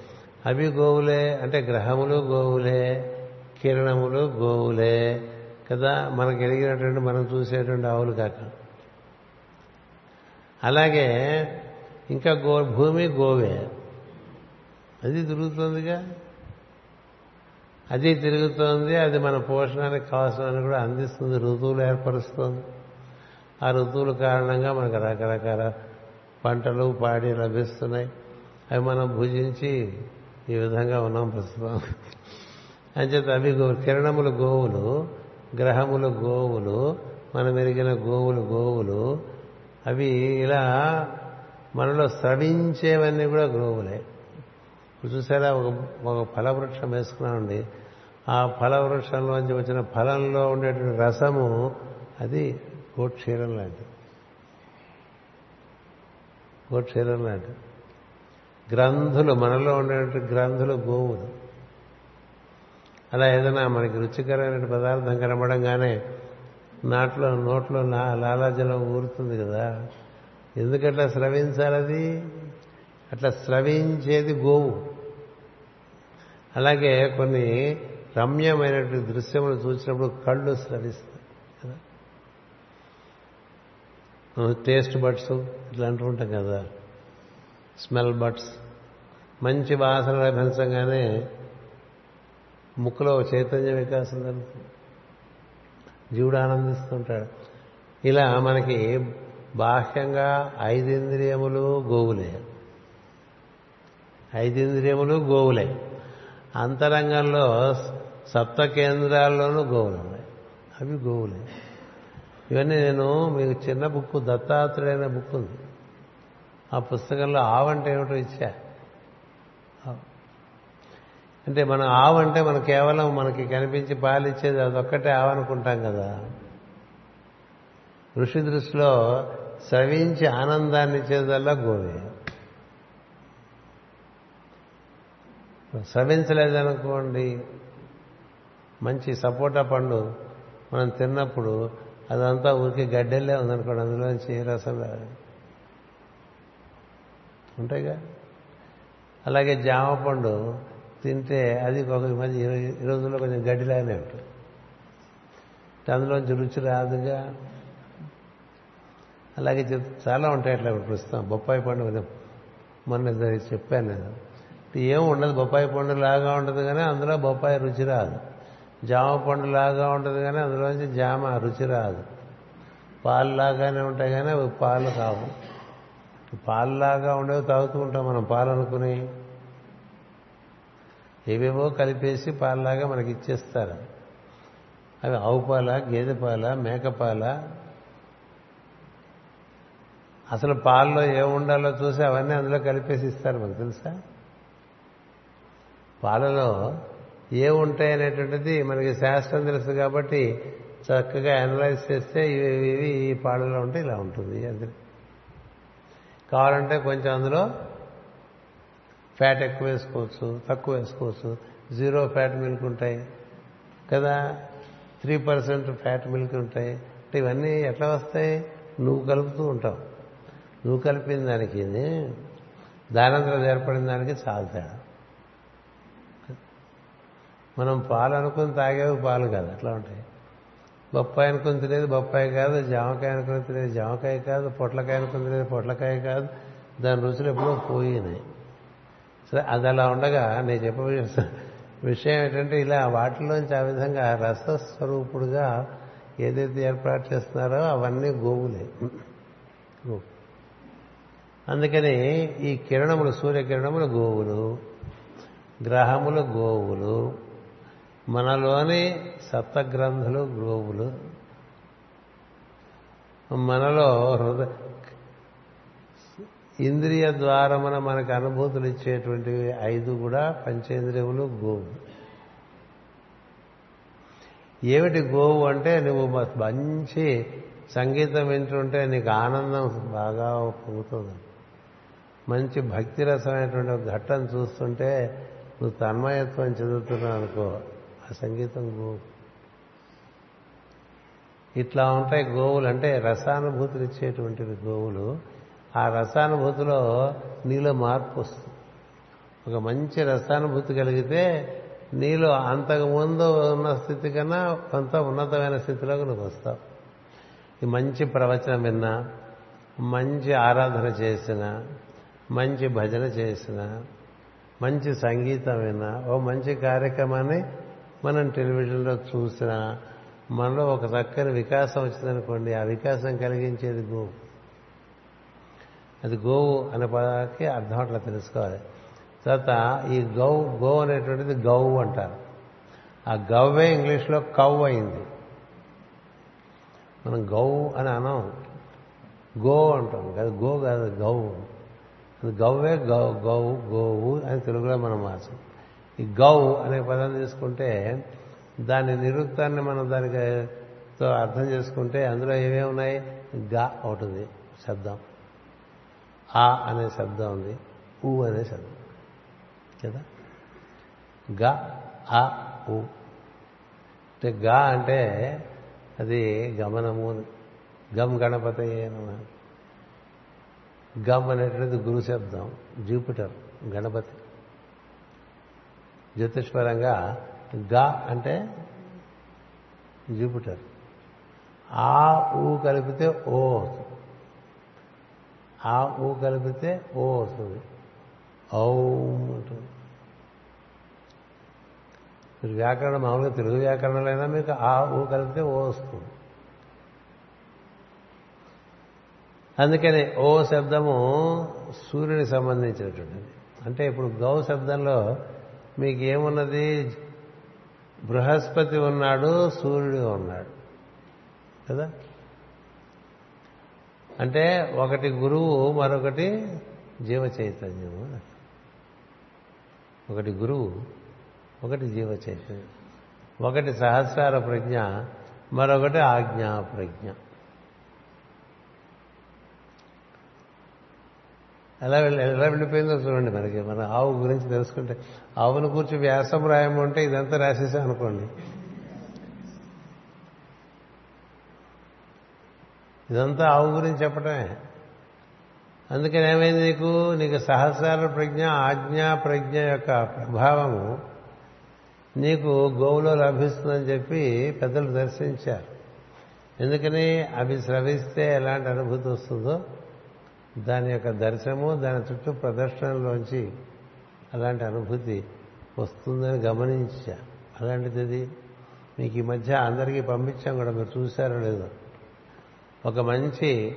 అవి గోవులే అంటే గ్రహములు గోవులే కిరణములు గోవులే కదా మనకు ఎరిగినటువంటి మనం చూసేటువంటి ఆవులు కాక. అలాగే ఇంకా గో భూమి గోవే. అది తిరుగుతుందిగా? అది తిరుగుతోంది అది మన పోషణానికి కావాల్సిన కూడా అందిస్తుంది ఋతువులు ఏర్పరుస్తుంది. ఆ ఋతువుల కారణంగా మనకు రకరకాల పంటలు పాడి లభిస్తున్నాయి. అవి మనం భుజించి ఈ విధంగా ఉన్నాం ప్రస్తుతం. అంచేత అవి కిరణములు గోవులు గ్రహములు గోవులు మనం ఎరిగిన గోవులు గోవులు అవి ఇలా మనలో స్రవించేవన్నీ కూడా గోవులే. ఇప్పుడు చూసారా ఒక ఒక ఫలవృక్షం వేసుకున్నామండి. ఆ ఫలవృక్షంలోంచి వచ్చిన ఫలంలో ఉండేటువంటి రసము అది గోక్షీరం లాంటిది. గోక్షీరం లాంటిది. గ్రంథులు మనలో ఉండేటువంటి గ్రంథులు గోవులు. అలా ఏదైనా మనకి రుచికరమైన పదార్థం కనబడంగానే నాట్లో నోట్లో నా లాలాజలం ఊరుతుంది కదా. ఎందుకట్లా స్రవించాలది? అట్లా స్రవించేది గోవు. అలాగే కొన్ని రమ్యమైనటువంటి దృశ్యములు చూసినప్పుడు కళ్ళు స్రవిస్తాయి. కదా? టేస్ట్ బడ్స్ ఇట్లా అంటూ ఉంటాం కదా? Smell buds. మంచి వాసన లభించగానే ముక్కులో చైతన్య వికాసం జరుగుతుంది జీవుడు ఆనందిస్తుంటాడు. ఇలా మనకి బాహ్యంగా ఐదింద్రియములు గోవులే. ఐదింద్రియములు గోవులే. అంతరంగంలో సప్త కేంద్రాల్లోనూ గోవులు ఉన్నాయి. అవి గోవులే. ఇవన్నీ నేను మీకు చిన్న బుక్ దత్తాత్రేయ బుక్ ఉంది. ఆ పుస్తకంలో ఆవంటే ఏమిటో ఇచ్చా? అంటే మనం ఆవంటే మనం కేవలం మనకి కనిపించి పాలిచ్చేది అదొక్కటే ఆవనుకుంటాం కదా. ఋషి దృష్టిలో స్రవించి ఆనందాన్ని ఇచ్చేదల్లా గోవే. స్రవించలేదనుకోండి మంచి సపోటా పండు మనం తిన్నప్పుడు అదంతా ఊరికి గడ్డెల్లే ఉందనుకోండి అందులోంచి ఏ రసం రాదు. ఉంటాయిగా? అలాగే జామ పండు తింటే అది ఒక మధ్య ఈ రోజుల్లో కొంచెం గడ్డిలాగానే ఉంటుంది. అందులోంచి రుచి రాదుగా? అలాగే చెప్ చాలా ఉంటాయి అట్లా ఇప్పుడు ప్రస్తుతం బొప్పాయి పండు. కొంచెం మొన్న చెప్పాను నేను. ఏం ఉండదు బొప్పాయి పండు లాగా ఉంటుంది కానీ అందులో బొప్పాయి రుచి రాదు. జామ పండు లాగా ఉంటుంది కానీ అందులోంచి జామ రుచి రాదు. పాలు లాగానే ఉంటాయి కానీ అవి పాలు కావు. పాలులాగా ఉండేవి తాగుతూ ఉంటాం మనం పాలు అనుకుని. ఏవేవో కలిపేసి పాలలాగా మనకి ఇచ్చేస్తారు. అవి ఆవు పాల గేదె పాల మేక పాల. అసలు పాలలో ఏముండాలో చూసి అవన్నీ అందులో కలిపేసి ఇస్తారు మనకు తెలుసా? పాలలో ఏ ఉంటాయి అనేటువంటిది మనకి శాస్త్రం తెలుసు కాబట్టి చక్కగా అనలైజ్ చేస్తే ఇవి ఇవి ఈ పాలలో ఉంటే ఇలా ఉంటుంది అది కావాలంటే కొంచెం అందులో ఫ్యాట్ ఎక్కువ వేసుకోవచ్చు తక్కువ వేసుకోవచ్చు. జీరో ఫ్యాట్ మిల్క్ ఉంటాయి కదా. త్రీ పర్సెంట్ ఫ్యాట్ మిల్క్ ఉంటాయి. అంటే ఇవన్నీ ఎట్లా వస్తాయి? నువ్వు కలుపుతూ ఉంటావు. నువ్వు కలిపిన దానికి దానంతరం ఏర్పడిన దానికి చాలా తేడా. మనం పాలు అనుకుని తాగేవి పాలు కాదు. అట్లా ఉంటాయి? బొప్పాయి అనుకుని తినేది బొప్పాయి కాదు జామకాయ అనుకుని తినేది జామకాయ కాదు పొట్లకాయ అనుకుని తినేది పొట్లకాయ కాదు. దాని రుచులు ఎప్పుడో పోయినాయి. సరే అది అలా ఉండగా నేను చెప్పే విషయం- ఏంటంటే ఇలా వాటిలోంచి ఆ విధంగా రసస్వరూపుడుగా ఏదైతే ఏర్పాటు చేస్తున్నారో అవన్నీ గోవులే. అందుకని ఈ కిరణములు సూర్యకిరణములు గోవులు గ్రహములు గోవులు మనలోని సప్తగ్రంథులు గోవులు మనలో హృదయ ఇంద్రియ ద్వారమున మనకు అనుభూతులు ఇచ్చేటువంటివి ఐదు కూడా పంచేంద్రియములు గోవు ఏమిటి గోవు అంటే నువ్వు మంచి సంగీతం వింటుంటే నీకు ఆనందం బాగా పొగుతుంది మంచి భక్తి రసమైనటువంటి ఘట్టం చూస్తుంటే నువ్వు తన్మయత్వం చెందుతున్నావు అనుకో. సంగీతం గోవు. ఇట్లా ఉంటాయి గోవులు. అంటే రసానుభూతులు ఇచ్చేటువంటివి గోవులు. ఆ రసానుభూతిలో నీలో మార్పు వస్తుంది. ఒక మంచి రసానుభూతి కలిగితే నీలో అంతకుముందు ఉన్న స్థితి కన్నా కొంత ఉన్నతమైన స్థితిలోకి నువ్వు వస్తావు. ఈ మంచి ప్రవచనం విన్నా మంచి ఆరాధన చేసిన మంచి భజన చేసిన మంచి సంగీతం విన్నా ఓ మంచి కార్యక్రమాన్ని మనం టెలివిజన్లో చూసినా మనలో ఒక చక్కని వికాసం వచ్చిందనుకోండి ఆ వికాసం కలిగించేది గోవు. అది గోవు అనే పదానికి అర్థం అట్లా తెలుసుకోవాలి. తర్వాత ఈ గౌ గో అనేటువంటిది గౌ అంటారు. ఆ గవ్వే ఇంగ్లీష్లో కవ్ అయింది. మనం గౌ అని అనం. గో అంటాం. కాదు గో కాదు గౌ. అది గవ్వే గౌ గౌ గోవు అని తెలుగులో మనం మార్చాం ఈ గౌ అనే పదం తీసుకుంటే దాని నిరుక్తాన్ని మనం దానికి తో అర్థం చేసుకుంటే అందులో ఏమేమి ఉన్నాయి? గా ఒకటి శబ్దం. ఆ అనే శబ్దం ఉంది ఊ అనే శబ్దం. కదా? గ ఆ ఉ అంటే గా అంటే అది గమనము గమ్ గణపతి గమ్ అనేటువంటిది గురు శబ్దం జూపిటర్ గణపతి. జ్యోతిష్పరంగా గా అంటే జూపిటర్ ఆ ఊ కలిపితే ఓ అవుతుంది ఆ ఊ కలిపితే ఓ వస్తుంది. ఔం ఉంటుంది మీరు వ్యాకరణం మామూలుగా తెలుగు వ్యాకరణంలో మీకు ఆ ఊ కలిపితే ఓ వస్తుంది. అందుకని ఓ శబ్దము సూర్యుడికి సంబంధించినటువంటిది. అంటే ఇప్పుడు గౌ శబ్దంలో మీకు ఏమున్నది బృహస్పతి ఉన్నాడు సూర్యుడు ఉన్నాడు. కదా? అంటే ఒకటి గురువు మరొకటి జీవ చైతన్యము ఒకటి గురువు ఒకటి జీవ చైతన్యం. ఒకటి సహస్రార ప్రజ్ఞ మరొకటి ఆజ్ఞా ప్రజ్ఞ. ఎలా వెళ్ళి ఎలా వెళ్ళిపోయిందో చూడండి మనకి. మన ఆవు గురించి తెలుసుకుంటే ఆవును కూర్చి వ్యాసం రాయమంటే ఇదంతా రాసేసాం అనుకోండి. ఇదంతా ఆవు గురించి చెప్పటమే. అందుకని ఏమైంది నీకు? నీకు సహస్రాల ప్రజ్ఞ ఆజ్ఞా ప్రజ్ఞ యొక్క ప్రభావము నీకు గోవులో లభిస్తుందని చెప్పి పెద్దలు దర్శించారు. ఎందుకని? అవి స్రవిస్తే ఎలాంటి అనుభూతి వస్తుందో దాని యొక్క దర్శనము దాని చుట్టూ ప్రదర్శనలోంచి అలాంటి అనుభూతి వస్తుందని గమనించా. అలాంటిది అది మీకు ఈ మధ్య అందరికీ పంపించాం కూడా మీరు చూశారో లేదో. ఒక మంచి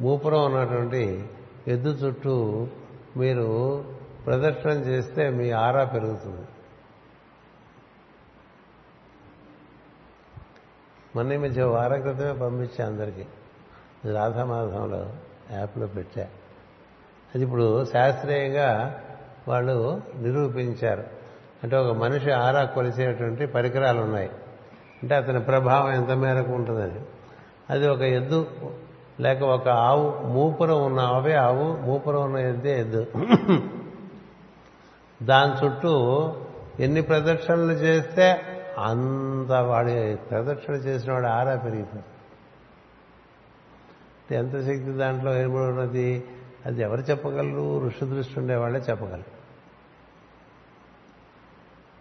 మూపురం ఉన్నటువంటి ఎద్దు చుట్టూ మీరు ప్రదర్శన చేస్తే మీ ఆరా పెరుగుతుంది. మొన్న ఈ మధ్య వారం క్రితమే పంపించా అందరికీ. రాధామాధంలో యాప్లో పెట్టా. అది ఇప్పుడు శాస్త్రీయంగా వాళ్ళు నిరూపించారు. అంటే ఒక మనిషి ఆరా కొలిసేటువంటి పరికరాలు ఉన్నాయి అంటే అతని ప్రభావం ఎంత మేరకు ఉంటుందని అది? ఒక ఎద్దు లేక ఒక ఆవు మూపురం ఉన్న ఆవే ఆవు మూపురం ఉన్న ఎద్దే ఎద్దు. దాని చుట్టూ ఎన్ని ప్రదక్షిణలు చేస్తే అంత వాడి ప్రదక్షిణ చేసిన వాడు ఆరా పెరిగిపోతుంది ఎంత శక్తి దాంట్లో ఏర్పడి ఉన్నది? అది ఎవరు చెప్పగలరు? ఋషి దృష్టి ఉండేవాళ్ళే చెప్పగలరు.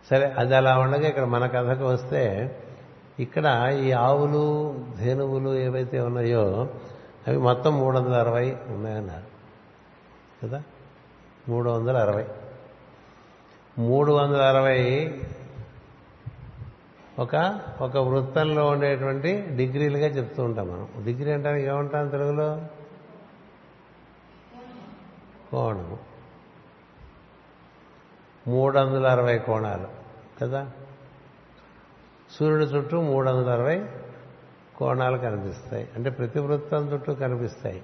సరే అది అలా ఉండగా ఇక్కడ మన కథకు వస్తే ఇక్కడ ఈ ఆవులు ధేనువులు ఏవైతే ఉన్నాయో అవి మొత్తం మూడు వందల అరవై ఉన్నాయన్నారు. కదా? మూడు వందల అరవై మూడు వందల అరవై ఒక ఒక వృత్తంలో ఉండేటువంటి డిగ్రీలుగా చెప్తూ ఉంటాం మనం. డిగ్రీ అంటే ఏమంటాం తెలుగులో? కోణము. మూడు వందల అరవై కోణాలు కదా? సూర్యుడి చుట్టూ మూడు వందల అరవై కోణాలు కనిపిస్తాయి. అంటే ప్రతి వృత్తం చుట్టూ కనిపిస్తాయి.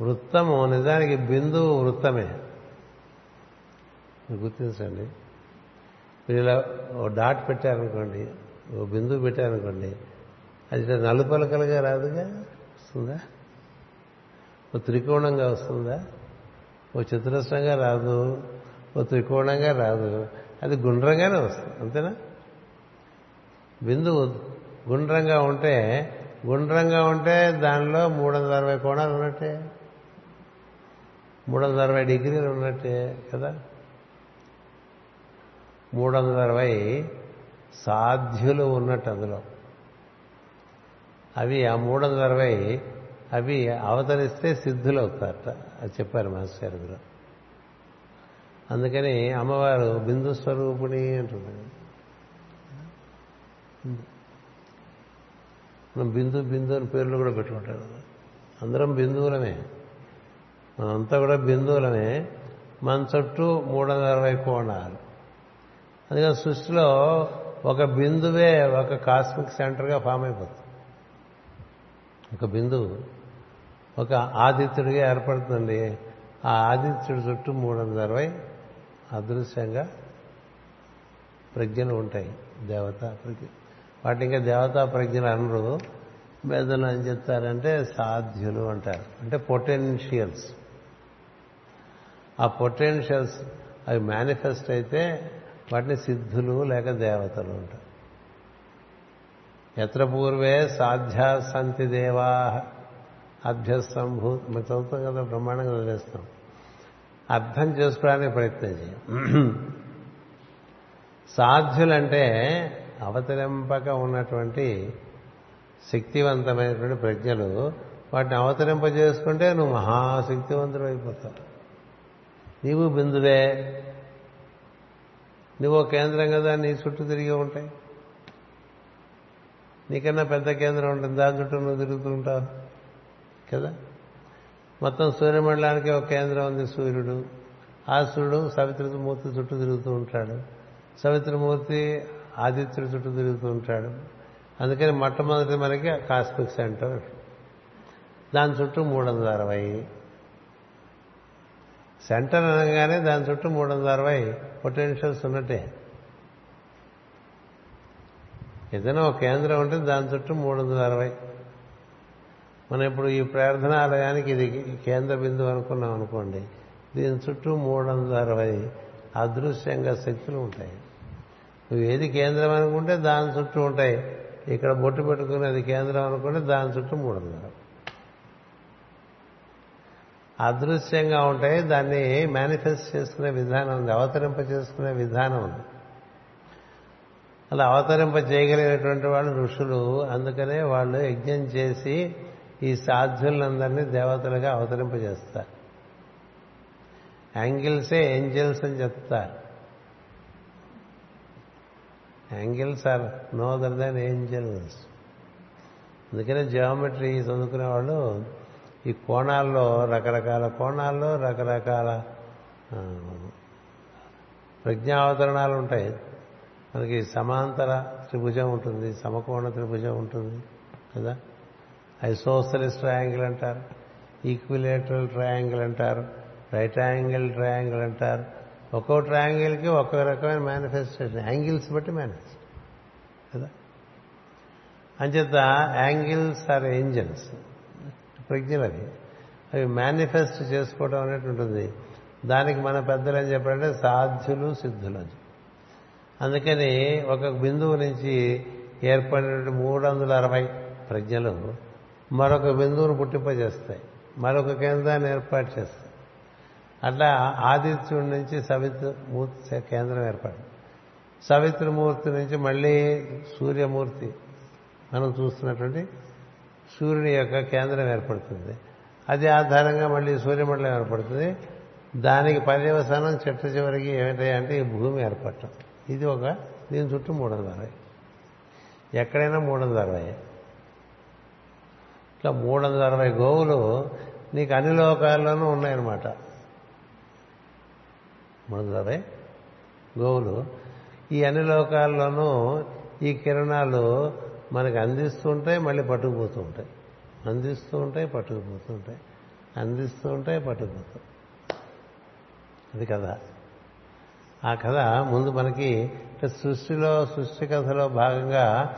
వృత్తము నిజానికి బిందువు వృత్తమే. గుర్తించండి మీరు ఇలా ఓ డాట్ పెట్టారనుకోండి ఓ బిందువు పెట్టారనుకోండి అది ఇట్లా నలుపలకలుగా రాదుగా? వస్తుందా? ఓ త్రికోణంగా వస్తుందా? ఓ చతురస్రంగా రాదు ఓ త్రికోణంగా రాదు అది గుండ్రంగానే వస్తుంది అంతేనా? బిందువు గుండ్రంగా ఉంటే గుండ్రంగా ఉంటే దానిలో మూడు వందల అరవై కోణాలు ఉన్నట్టే. మూడు వందల అరవై డిగ్రీలు ఉన్నట్టే కదా? మూడు వందల అరవై సాధ్యులు ఉన్నట్టు అందులో. అవి ఆ మూడు వందల అరవై అవి అవతరిస్తే సిద్ధులు అవుతారట. అది చెప్పారు మాస్టర్ గారు. అందులో అందుకని అమ్మవారు బిందు స్వరూపిణి అంటుంది. మనం బిందు బిందు అని పేర్లు కూడా పెట్టుకుంటారు అందరం బిందువులమే. మనంతా కూడా బిందువులమే. మన చుట్టూ మూడు వందల అరవై కోణాలు. అందుకని సృష్టిలో ఒక బిందువే ఒక కాస్మిక్ సెంటర్గా ఫామ్ అయిపోతుంది. ఒక బిందువు ఒక ఆదిత్యుడిగా ఏర్పడుతుంది ఆ ఆదిత్యుడి చుట్టూ మూడు వందల అరవై అదృశ్యంగా ప్రజ్ఞలు ఉంటాయి. దేవతా ప్రజ్ఞ. వాటి ఇంకా దేవతా ప్రజ్ఞలు అనరు. వేదన అని చెప్తారంటే సాధ్యులు అంటారు. అంటే పొటెన్షియల్స్ ఆ పొటెన్షియల్స్ అవి మేనిఫెస్ట్ అయితే వాటిని సిద్ధులు లేక దేవతలు అంటారు. ఎత్ర పూర్వే సాధ్యా సంతి దేవా. అభ్యస్తంభూ మనం చదువుతాం కదా బ్రహ్మాండంగా వదిలేస్తాం. అర్థం చేసుకోవడానికి ప్రయత్నం చేయం. సాధ్యులంటే అవతరింపక ఉన్నటువంటి శక్తివంతమైనటువంటి ప్రజ్ఞలు వాటిని అవతరింపజేసుకుంటే నువ్వు మహాశక్తివంతుడు అయిపోతావు. నీవు బిందువే. నువ్వు కేంద్రం కదా నీ చుట్టూ తిరిగి ఉంటాయి. నీకన్నా పెద్ద కేంద్రం ఉంటుంది దాని చుట్టూ నువ్వు తిరుగుతూ ఉంటావు కదా. మొత్తం సూర్యమండలానికి ఒక కేంద్రం ఉంది సూర్యుడు. ఆ సూర్యుడు సవిత్రమూర్తి చుట్టూ తిరుగుతూ ఉంటాడు. సవిత్రమూర్తి ఆదిత్యుడి చుట్టూ తిరుగుతూ ఉంటాడు. అందుకని మొట్టమొదటి మనకి కాస్మిక్ సెంటర్. దాని చుట్టూ మూడు వందల అరవై సెంటర్ అనగానే దాని చుట్టూ మూడు వందల అరవై పొటెన్షియల్స్ ఉన్నట్టే. ఏదైనా ఒక కేంద్రం ఉంటే దాని చుట్టూ మూడు వందల అరవై మనం ఇప్పుడు ఈ ప్రార్థనాలయానికి ఇది కేంద్ర బిందువు అనుకున్నాం అనుకోండి. దీని చుట్టూ మూడు వందల అరవై అదృశ్యంగా శక్తులు ఉంటాయి. నువ్వు ఏది కేంద్రం అనుకుంటే దాని చుట్టూ ఉంటాయి. ఇక్కడ బొట్టు పెట్టుకునేది కేంద్రం అనుకుంటే దాని చుట్టూ మూడు వందల అదృశ్యంగా ఉంటాయి. దాన్ని మేనిఫెస్ట్ చేసుకునే విధానం ఉంది. అవతరింప చేసుకునే విధానం ఉంది. అలా అవతరింప చేయగలిగినటువంటి వాళ్ళు ఋషులు. అందుకనే వాళ్ళు యజ్ఞం చేసి ఈ సాధ్యులందరినీ దేవతలుగా అవతరింపజేస్తారు యాంగిల్సే ఏంజల్స్ అని చెప్తారు. Angles are no other than angels. అందుకనే జియోమెట్రీ చదువుకునే వాళ్ళు ఈ కోణాల్లో రకరకాల కోణాల్లో రకరకాల ప్రజ్ఞావతరణాలు ఉంటాయి. మనకి సమాంతర త్రిభుజం ఉంటుంది సమకోణ త్రిభుజం ఉంటుంది కదా? ఐసోసలిస్ ట్రయాంగిల్ అంటారు ఈక్విలేటరల్ ట్రయాంగిల్ అంటారు రైట్ యాంగిల్ ట్రయాంగిల్ అంటారు. ఒక్కో ట్రయాంగిల్కి ఒక్కో రకమైన మేనిఫెస్టేషన్ యాంగిల్స్ బట్టి మేనిఫెస్ట్ కదా? అంచేత యాంగిల్స్ ఆర్ ఏంజల్స్. ప్రజ్ఞలు అవి అవి మేనిఫెస్ట్ చేసుకోవడం అనేది ఉంటుంది. దానికి మన పెద్దలు ఏం చెప్పారంటే సాధ్యులు సిద్ధులు అని అందుకని ఒక బిందువు నుంచి ఏర్పడినటువంటి మూడు వందల అరవై ప్రజ్ఞలు మరొక బిందువును పుట్టింపజేస్తాయి. మరొక కేంద్రాన్ని ఏర్పాటు చేస్తాయి. అట్లా ఆదిత్యుడి నుంచి సవిత్రమూర్తి కేంద్రం ఏర్పడింది. సవిత్రమూర్తి నుంచి మళ్ళీ సూర్యమూర్తి మనం చూస్తున్నటువంటి సూర్యుని యొక్క కేంద్రం ఏర్పడుతుంది. అది ఆధారంగా మళ్ళీ సూర్యమండలం ఏర్పడుతుంది. దానికి పర్యవసానం చెట్టు చివరికి ఏమిటంటే ఈ భూమి ఏర్పడటం. ఇది ఒక దీని చుట్టూ మూడు వందల అరవై ఎక్కడైనా మూడు వందల అరవై ఇట్లా మూడు వందల అరవై గోవులు నీకు అన్ని లోకాల్లోనూ ఉన్నాయన్నమాట. మూడు వందల అరవై గోవులు ఈ అన్ని లోకాల్లోనూ ఈ కిరణాలు మనకు అందిస్తూ ఉంటాయి మళ్ళీ పట్టుకుపోతూ ఉంటాయి. అందిస్తూ ఉంటాయి పట్టుకుపోతూ ఉంటాయి. అందిస్తూ ఉంటాయి పట్టుకుపోతూ అది కథ. ఆ కథ ముందు మనకి సృష్టిలో సృష్టి కథలో భాగంగా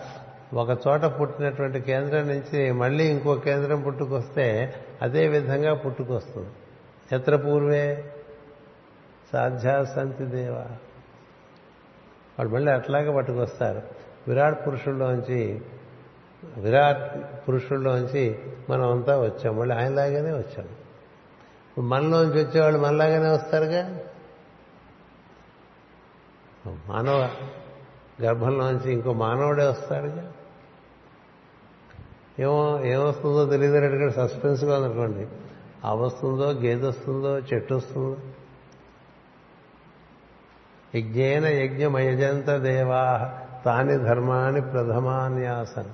ఒక చోట పుట్టినటువంటి కేంద్రం నుంచి మళ్ళీ ఇంకో కేంద్రం పుట్టుకొస్తే అదే విధంగా పుట్టుకొస్తుంది. ఎత్ర పూర్వే? దేవ. వాళ్ళు మళ్ళీ అట్లాగే పట్టుకొస్తారు. విరాట్ పురుషుల్లోంచి విరాట్ పురుషుల్లోంచి మనం అంతా వచ్చాం. మళ్ళీ ఆయనలాగానే వచ్చాం. ఇప్పుడు మనలోంచి వచ్చేవాళ్ళు మనలాగానే వస్తారుగా? మానవ గర్భంలోంచి ఇంకో మానవుడే వస్తాడుగా? ఏమో ఏమొస్తుందో తెలియదు అడిగాడు సస్పెన్స్గా ఉందనుకోండి. ఆ వస్తుందో గేదె వస్తుందో చెట్టు వస్తుందో యజ్ఞేన యజ్ఞమయజంత దేవా తాని ధర్మాన్ని ప్రథమాన్యాసన్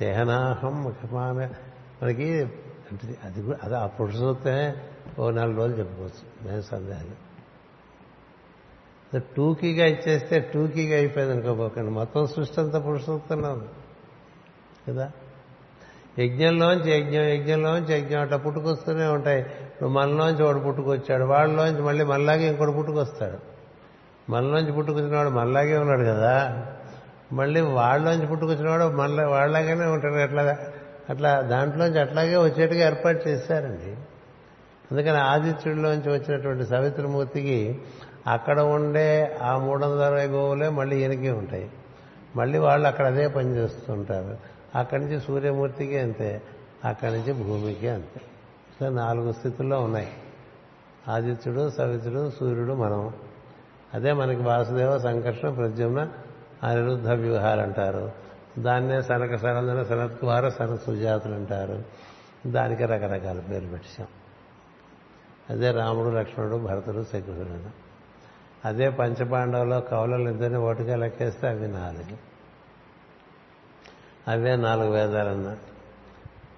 దేహనాహం ముఖమాన మనకి అంటే అది అది ఆ పురుషసూక్తమే ఓ నాలుగు రోజులు చెప్పుకోవచ్చు. నేను సందేహాలు టూకీగా ఇచ్చేస్తే టూకీగా అయిపోయింది అనుకోపోకండి. మొత్తం సృష్టి అంతా పురుషసూక్తంలో ఉంది. కదా? యజ్ఞంలోంచి యజ్ఞం యజ్ఞంలోంచి యజ్ఞం అట్లా పుట్టుకొస్తూనే ఉంటాయి. ఇప్పుడు మనలోంచి వాడు పుట్టుకొచ్చాడు వాళ్ళలోంచి మళ్ళీ మనలాగే ఇంకోటి పుట్టుకొస్తాడు. మనలోంచి పుట్టుకొచ్చినవాడు మనలాగే ఉన్నాడు కదా. మళ్ళీ వాళ్ళలోంచి పుట్టుకొచ్చినవాడు వాడు వాళ్ళలాగానే ఉంటాడు. అట్లా అట్లా దాంట్లోంచి అట్లాగే వచ్చేట్టుగా ఏర్పాటు చేశారండి. అందుకని ఆదిత్యుడిలోంచి వచ్చినటువంటి సవిత్రమూర్తికి అక్కడ ఉండే ఆ మూడు వందల అరవై గోవులే మళ్ళీ ఈయనకి ఉంటాయి. మళ్ళీ వాళ్ళు అక్కడ అదే పని చేస్తుంటారు. అక్కడి నుంచి సూర్యమూర్తికి అంతే అక్కడి నుంచి భూమికి అంతే. నాలుగు స్థితుల్లో ఉన్నాయి. ఆదిత్యుడు సవిత్రుడు సూర్యుడు మనం అదే మనకి వాసుదేవ సంకర్షణ ప్రద్యుమ్న అనిరుద్ధ వ్యూహాలు అంటారు. దాన్నే సనక సనందన సనత్కుమార సన సుజాతులు అంటారు. దానికి రకరకాల పేర్లు పెట్టాం అదే రాముడు లక్ష్మణుడు భరతుడు శకుడు అదే పంచపాండవులో కవులలు ఇద్దరిని ఓటుగా లెక్కేస్తే అవి నాలుగు. అవే నాలుగు వేదాలన్నా.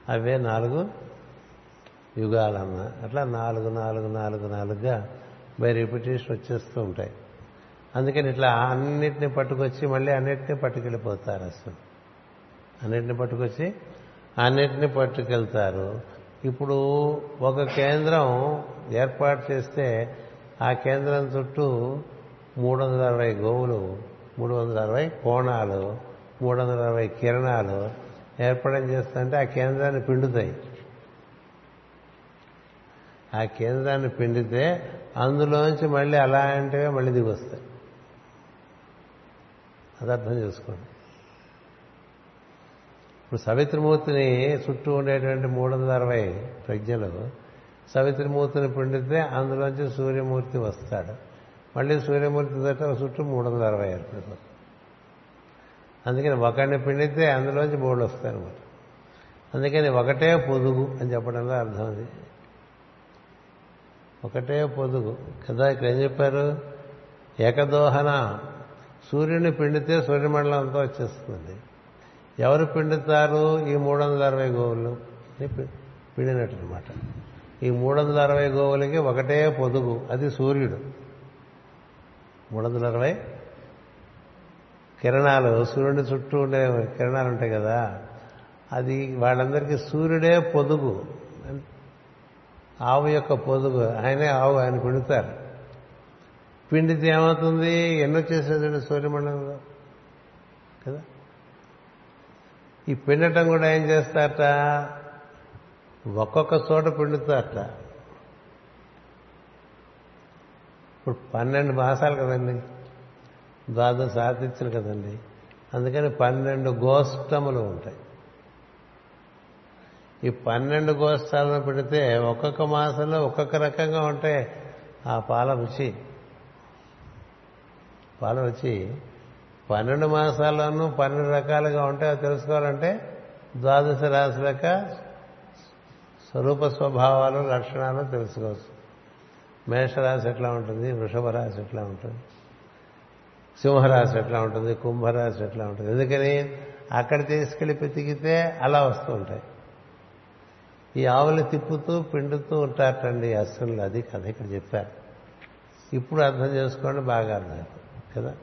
అవే నాలుగు యుగాలన్నా. అట్లా నాలుగు నాలుగు నాలుగు నాలుగుగా బై రిపిటేషన్ వచ్చేస్తూ ఉంటాయి. అందుకని ఇట్లా అన్నిటిని పట్టుకొచ్చి మళ్ళీ అన్నిటినీ పట్టుకెళ్ళిపోతారు అసలు. అన్నిటిని పట్టుకొచ్చి అన్నిటిని పట్టుకెళ్తారు. ఇప్పుడు ఒక కేంద్రం ఏర్పాటు చేస్తే ఆ కేంద్రం చుట్టూ మూడు వందల అరవై గోవులు మూడు వందల అరవై కోణాలు మూడు వందల అరవై కిరణాలు ఏర్పడం చేస్తుంటే ఆ కేంద్రాన్ని పిండుతాయి. ఆ కేంద్రాన్ని పిండితే అందులోంచి మళ్ళీ అలాంటివే మళ్ళీ దిగి వస్తాయి అది అర్థం చేసుకోండి. ఇప్పుడు సవిత్రమూర్తిని చుట్టూ ఉండేటువంటి మూడు వందల అరవై ప్రజ్ఞలు సవిత్రమూర్తిని పిండితే అందులోంచి సూర్యమూర్తి వస్తాడు. మళ్ళీ సూర్యమూర్తి తోట చుట్టూ మూడు వందల అరవై ఏర్పడిపోతుంది అందుకని ఒకడిని పిండితే అందులోంచి మూడు వస్తాయి అనమాట అందుకని ఒకటే పొదుగు అని చెప్పడంలో అర్థం అది. ఒకటే పొదుగు. కదా ఇక్కడ ఏం చెప్పారు? ఏకదోహన సూర్యుని పిండితే సూర్యమండలం అంతా వచ్చేస్తుంది. ఎవరు పిండుతారు? ఈ మూడు వందల అరవై గోవులు పిండినట్టు అనమాట ఈ మూడు వందల అరవై గోవులకి ఒకటే పొదుగు అది సూర్యుడు. మూడు వందల అరవై కిరణాలు సూర్యుడి చుట్టూ ఉండే కిరణాలు ఉంటాయి కదా అది వాళ్ళందరికీ సూర్యుడే పొదుగు. ఆవు యొక్క పొదుగు ఆయనే ఆవు ఆయన పిండుతారు. పిండితే ఏమవుతుంది? ఎన్నో చేసేది సూర్యమండలంలో. కదా? ఈ పిండటం కూడా ఏం చేస్తారట? ఒక్కొక్క చోట పిండుతారట. ఇప్పుడు పన్నెండు మాసాలు కదండి. ద్వాదశ ఆతిథ్యులు కదండి. అందుకని పన్నెండు గోష్టములు ఉంటాయి. ఈ పన్నెండు గోష్టాలను పెడితే ఒక్కొక్క మాసంలో ఒక్కొక్క రకంగా ఉంటే ఆ పాల రుచి. పాలన వచ్చి పన్నెండు మాసాల్లోనూ పన్నెండు రకాలుగా ఉంటాయో తెలుసుకోవాలంటే ద్వాదశ రాశి యొక్క స్వరూప స్వభావాలు లక్షణాలు తెలుసుకోవచ్చు. మేషరాశి ఎట్లా ఉంటుంది? వృషభ రాశి ఎట్లా ఉంటుంది? సింహరాశి ఎట్లా ఉంటుంది? కుంభరాశి ఎట్లా ఉంటుంది? ఎందుకని? అక్కడ తీసుకెళ్ళి పెతికితే అలా వస్తూ ఉంటాయి. ఈ ఆవులు తిప్పుతూ పిండుతూ ఉంటారటండి అసలు అది కథ ఇక్కడ చెప్పారు. ఇప్పుడు అర్థం చేసుకోండి బాగా అర్థం కదా?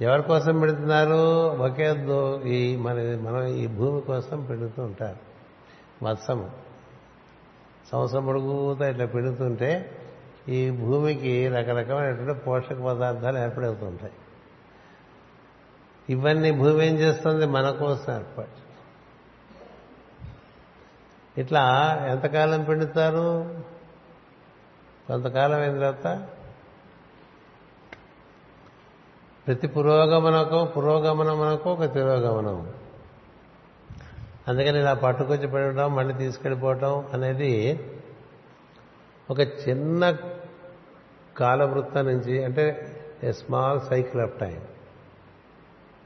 ఎవరి కోసం పెడుతున్నారు? ఒకే ఈ మన మనం ఈ భూమి కోసం పెడుతూ ఉంటారు. మత్సము సంవత్సరం పొడుగుతా ఇట్లా పెడుతుంటే ఈ భూమికి రకరకమైనటువంటి పోషక పదార్థాలు ఏర్పడవుతుంటాయి. ఇవన్నీ భూమి ఏం చేస్తుంది? మన కోసం ఏర్పాటు ఇట్లా ఎంతకాలం పిండుతారు? కొంతకాలం అయిన తర్వాత ప్రతి పురోగమనకు పురోగమనమునకు ఒక తిరోగమనం అందుకని ఇలా పట్టుకొచ్చి పెట్టడం మళ్ళీ తీసుకెళ్ళిపోవటం అనేది ఒక చిన్న కాలవృత్తం నుంచి అంటే a small cycle of time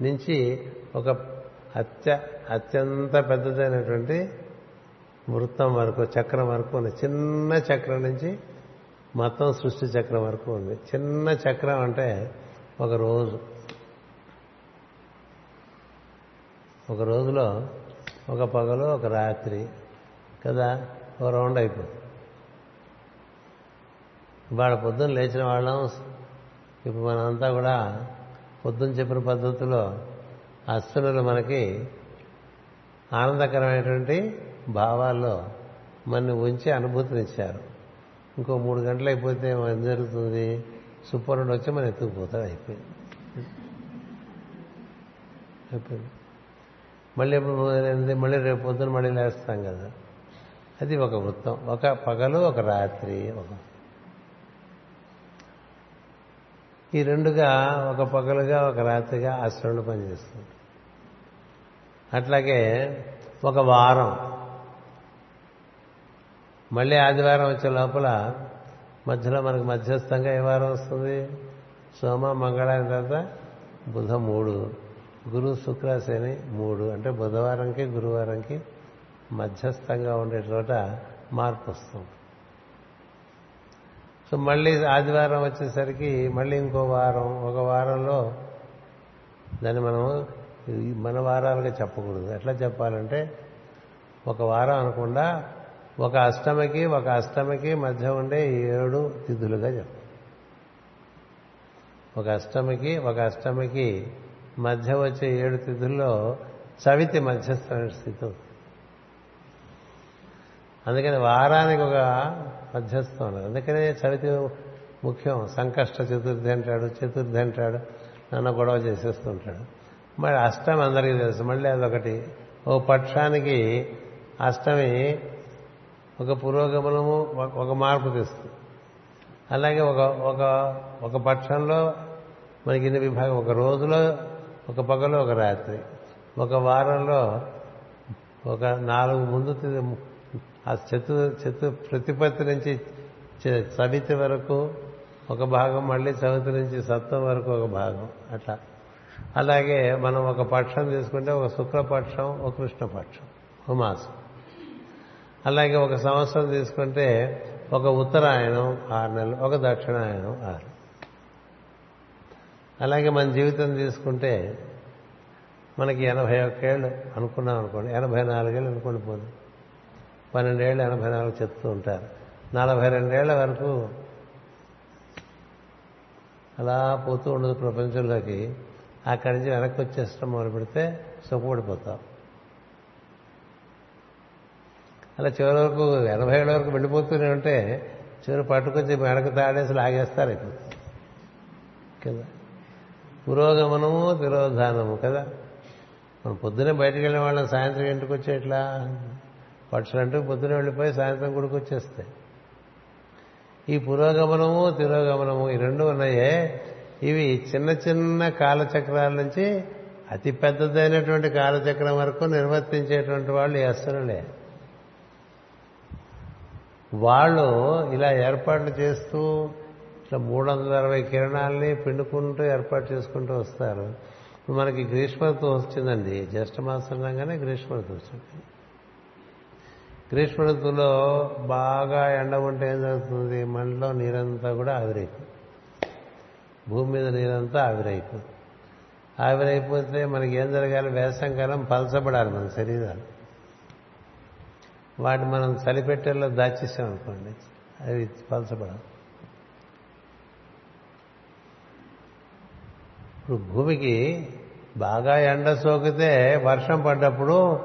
నుంచి ఒక అత్య అత్యంత పెద్దదైనటువంటి వృత్తం వరకు చక్రం వరకు ఉంది. చిన్న చక్రం నుంచి మొత్తం సృష్టి చక్రం వరకు ఉంది. చిన్న చక్రం అంటే ఒక రోజు ఒక రోజులో ఒక పగలు ఒక రాత్రి కదా? ఒక రౌండ్ అయిపోతుంది ఇవాళ పొద్దున్న లేచిన వాళ్ళం ఇప్పుడు మనంతా కూడా పొద్దున్న చెప్పిన పద్ధతిలో అస్సలు మనకి ఆనందకరమైనటువంటి భావాల్లో మన ఉంచి అనుభూతినిచ్చారు. ఇంకో మూడు గంటలు అయిపోతే ఏం జరుగుతుంది? సూపరుడు వచ్చి మనం ఎత్తుకుపోతాడు అయిపోయింది. అయిపోయింది. మళ్ళీ ఎప్పుడు మొదలైంది మళ్ళీ రేపు పొద్దున మళ్ళీ లేస్తాం కదా. అది ఒక వృత్తం. ఒక పగలు ఒక రాత్రి ఒక ఈ రెండుగా ఒక పగలుగా ఒక రాత్రిగా అశ్వరుడు పనిచేస్తుంది అట్లాగే ఒక వారం. మళ్ళీ ఆదివారం వచ్చే లోపల మధ్యలో మనకు మధ్యస్థంగా ఏ వారం వస్తుంది? సోమ మంగళ అయిన తర్వాత బుధ మూడు. గురు శుక్ర శని మూడు. అంటే బుధవారంకి గురువారంకి మధ్యస్థంగా ఉండే చోట మార్పు వస్తుంది. సో మళ్ళీ ఆదివారం వచ్చేసరికి మళ్ళీ ఇంకో వారం. ఒక వారంలో దాన్ని మనము మన వారాలుగా చెప్పకూడదు. ఎట్లా చెప్పాలంటే ఒక వారం అనకుండా ఒక అష్టమికి ఒక అష్టమికి మధ్య ఉండే ఏడు తిథులుగా చెప్పాలి ఒక అష్టమికి ఒక అష్టమికి మధ్య వచ్చే ఏడు తిథుల్లో చవితి మధ్యస్థమైన స్థితి అందుకని వారానికి ఒక మధ్యస్థం ఉన్నది. అందుకనే చవితి ముఖ్యం. సంకష్ట చతుర్థి అంటాడు చతుర్థి అంటాడు నన్ను గొడవ చేసేస్తుంటాడు మరి అష్టమి అందరికీ తెలుసు. మళ్ళీ అదొకటి. ఓ పక్షానికి అష్టమి ఒక పురోగమనము ఒక మార్పు తెస్తుంది. అలాగే ఒక ఒక ఒక పక్షంలో మనకి ఇన్ని విభాగం ఒక రోజులో ఒక పగలు ఒక రాత్రి. ఒక వారంలో ఒక నాలుగు ముందు ఆ చతు చతు ప్రతిపత్తి నుంచి చవితి వరకు ఒక భాగం మళ్ళీ చవితి నుంచి సత్వం వరకు ఒక భాగం అట్లా. అలాగే మనం ఒక పక్షం తీసుకుంటే ఒక శుక్లపక్షం ఒక కృష్ణపక్షం ఒక మాసం. అలాగే ఒక సంవత్సరం తీసుకుంటే ఒక ఉత్తరాయణం ఆరు నెలలు ఒక దక్షిణాయనం ఆరు. అలాగే మన జీవితం తీసుకుంటే మనకి ఎనభై ఒక్కేళ్ళు అనుకున్నాం అనుకోండి ఎనభై నాలుగేళ్ళు అనుకోండి పోదు. పన్నెండేళ్ళు ఎనభై నాలుగు చెప్తూ ఉంటారు. నలభై రెండేళ్ళ వరకు అలా పోతూ ఉండదు ప్రపంచంలోకి. అక్కడి నుంచి వెనక్కి వచ్చేస్తాం మొదలు పెడితే సుఖపడిపోతాం. అలా చివరి వరకు ఎనభై ఏళ్ళ వరకు వెళ్ళిపోతూనే ఉంటే చివరి పట్టుకొచ్చి మెడకు తాడేసి లాగేస్తారు ఇప్పుడు. కదా? పురోగమనము తిరోధానము కదా? మనం పొద్దునే బయటకు వెళ్ళిన వాళ్ళం సాయంత్రం ఇంటికి వచ్చేట్లా పక్షులంటూ పొద్దునే వెళ్ళిపోయి సాయంత్రం గుడికి వచ్చేస్తాయి. ఈ పురోగమనము తిరోగమనము ఈ రెండు ఉన్నాయే. ఇవి చిన్న చిన్న కాలచక్రాల నుంచి అతి పెద్దదైనటువంటి కాలచక్రం వరకు నిర్వర్తించేటువంటి వాళ్ళు అసలులే వాళ్ళు ఇలా ఏర్పాట్లు చేస్తూ ఇట్లా మూడు వందల అరవై కిరణాలని పిండుకుంటూ ఏర్పాటు చేసుకుంటూ వస్తారు. ఇప్పుడు మనకి గ్రీష్మ ఋతువు వచ్చిందండి. జ్యేష్ఠ మాసం రాగానే గ్రీష్మ ఋతువు వచ్చింది. గ్రీష్మ ఋతువులో బాగా ఎండ ఉంటే ఏం జరుగుతుంది? మనలో నీరంతా కూడా ఆవిరైపోతుంది. భూమి మీద నీరంతా ఆవిరైపోతుంది. ఆవిరైపోతే మనకి ఏం జరగాలి? వేసంకాలం పలచబడాలి మన శరీరాలు. వాటిని మనం చలిపెట్టేలో దాచేసాం అనుకోండి అవి పలచబడాలి ఇప్పుడు భూమికి బాగా ఎండ సోకితే వర్షం పడ్డప్పుడు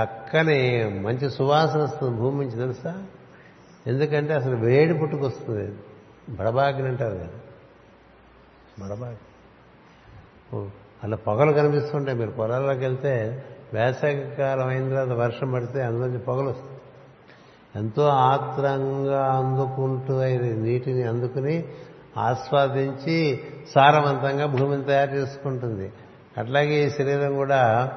చక్కని మంచి సువాసన వస్తుంది భూమి నుంచి తెలుసా? ఎందుకంటే అసలు వేడి పుట్టుకొస్తుంది. బడబాగిని అంటారు కదా. బడబాగి అలా పొగలు కనిపిస్తుంటాయి. మీరు పొలాల్లోకి వెళ్తే వేసవికాలం అయిన తర్వాత వర్షం పడితే అందులోంచి పొగలు ఎంతో ఆత్రంగా అందుకుంటూ నీటిని అందుకుని ఆస్వాదించి సారవంతంగా భూమిని తయారు చేసుకుంటుంది. అట్లాగే ఈ శరీరం కూడా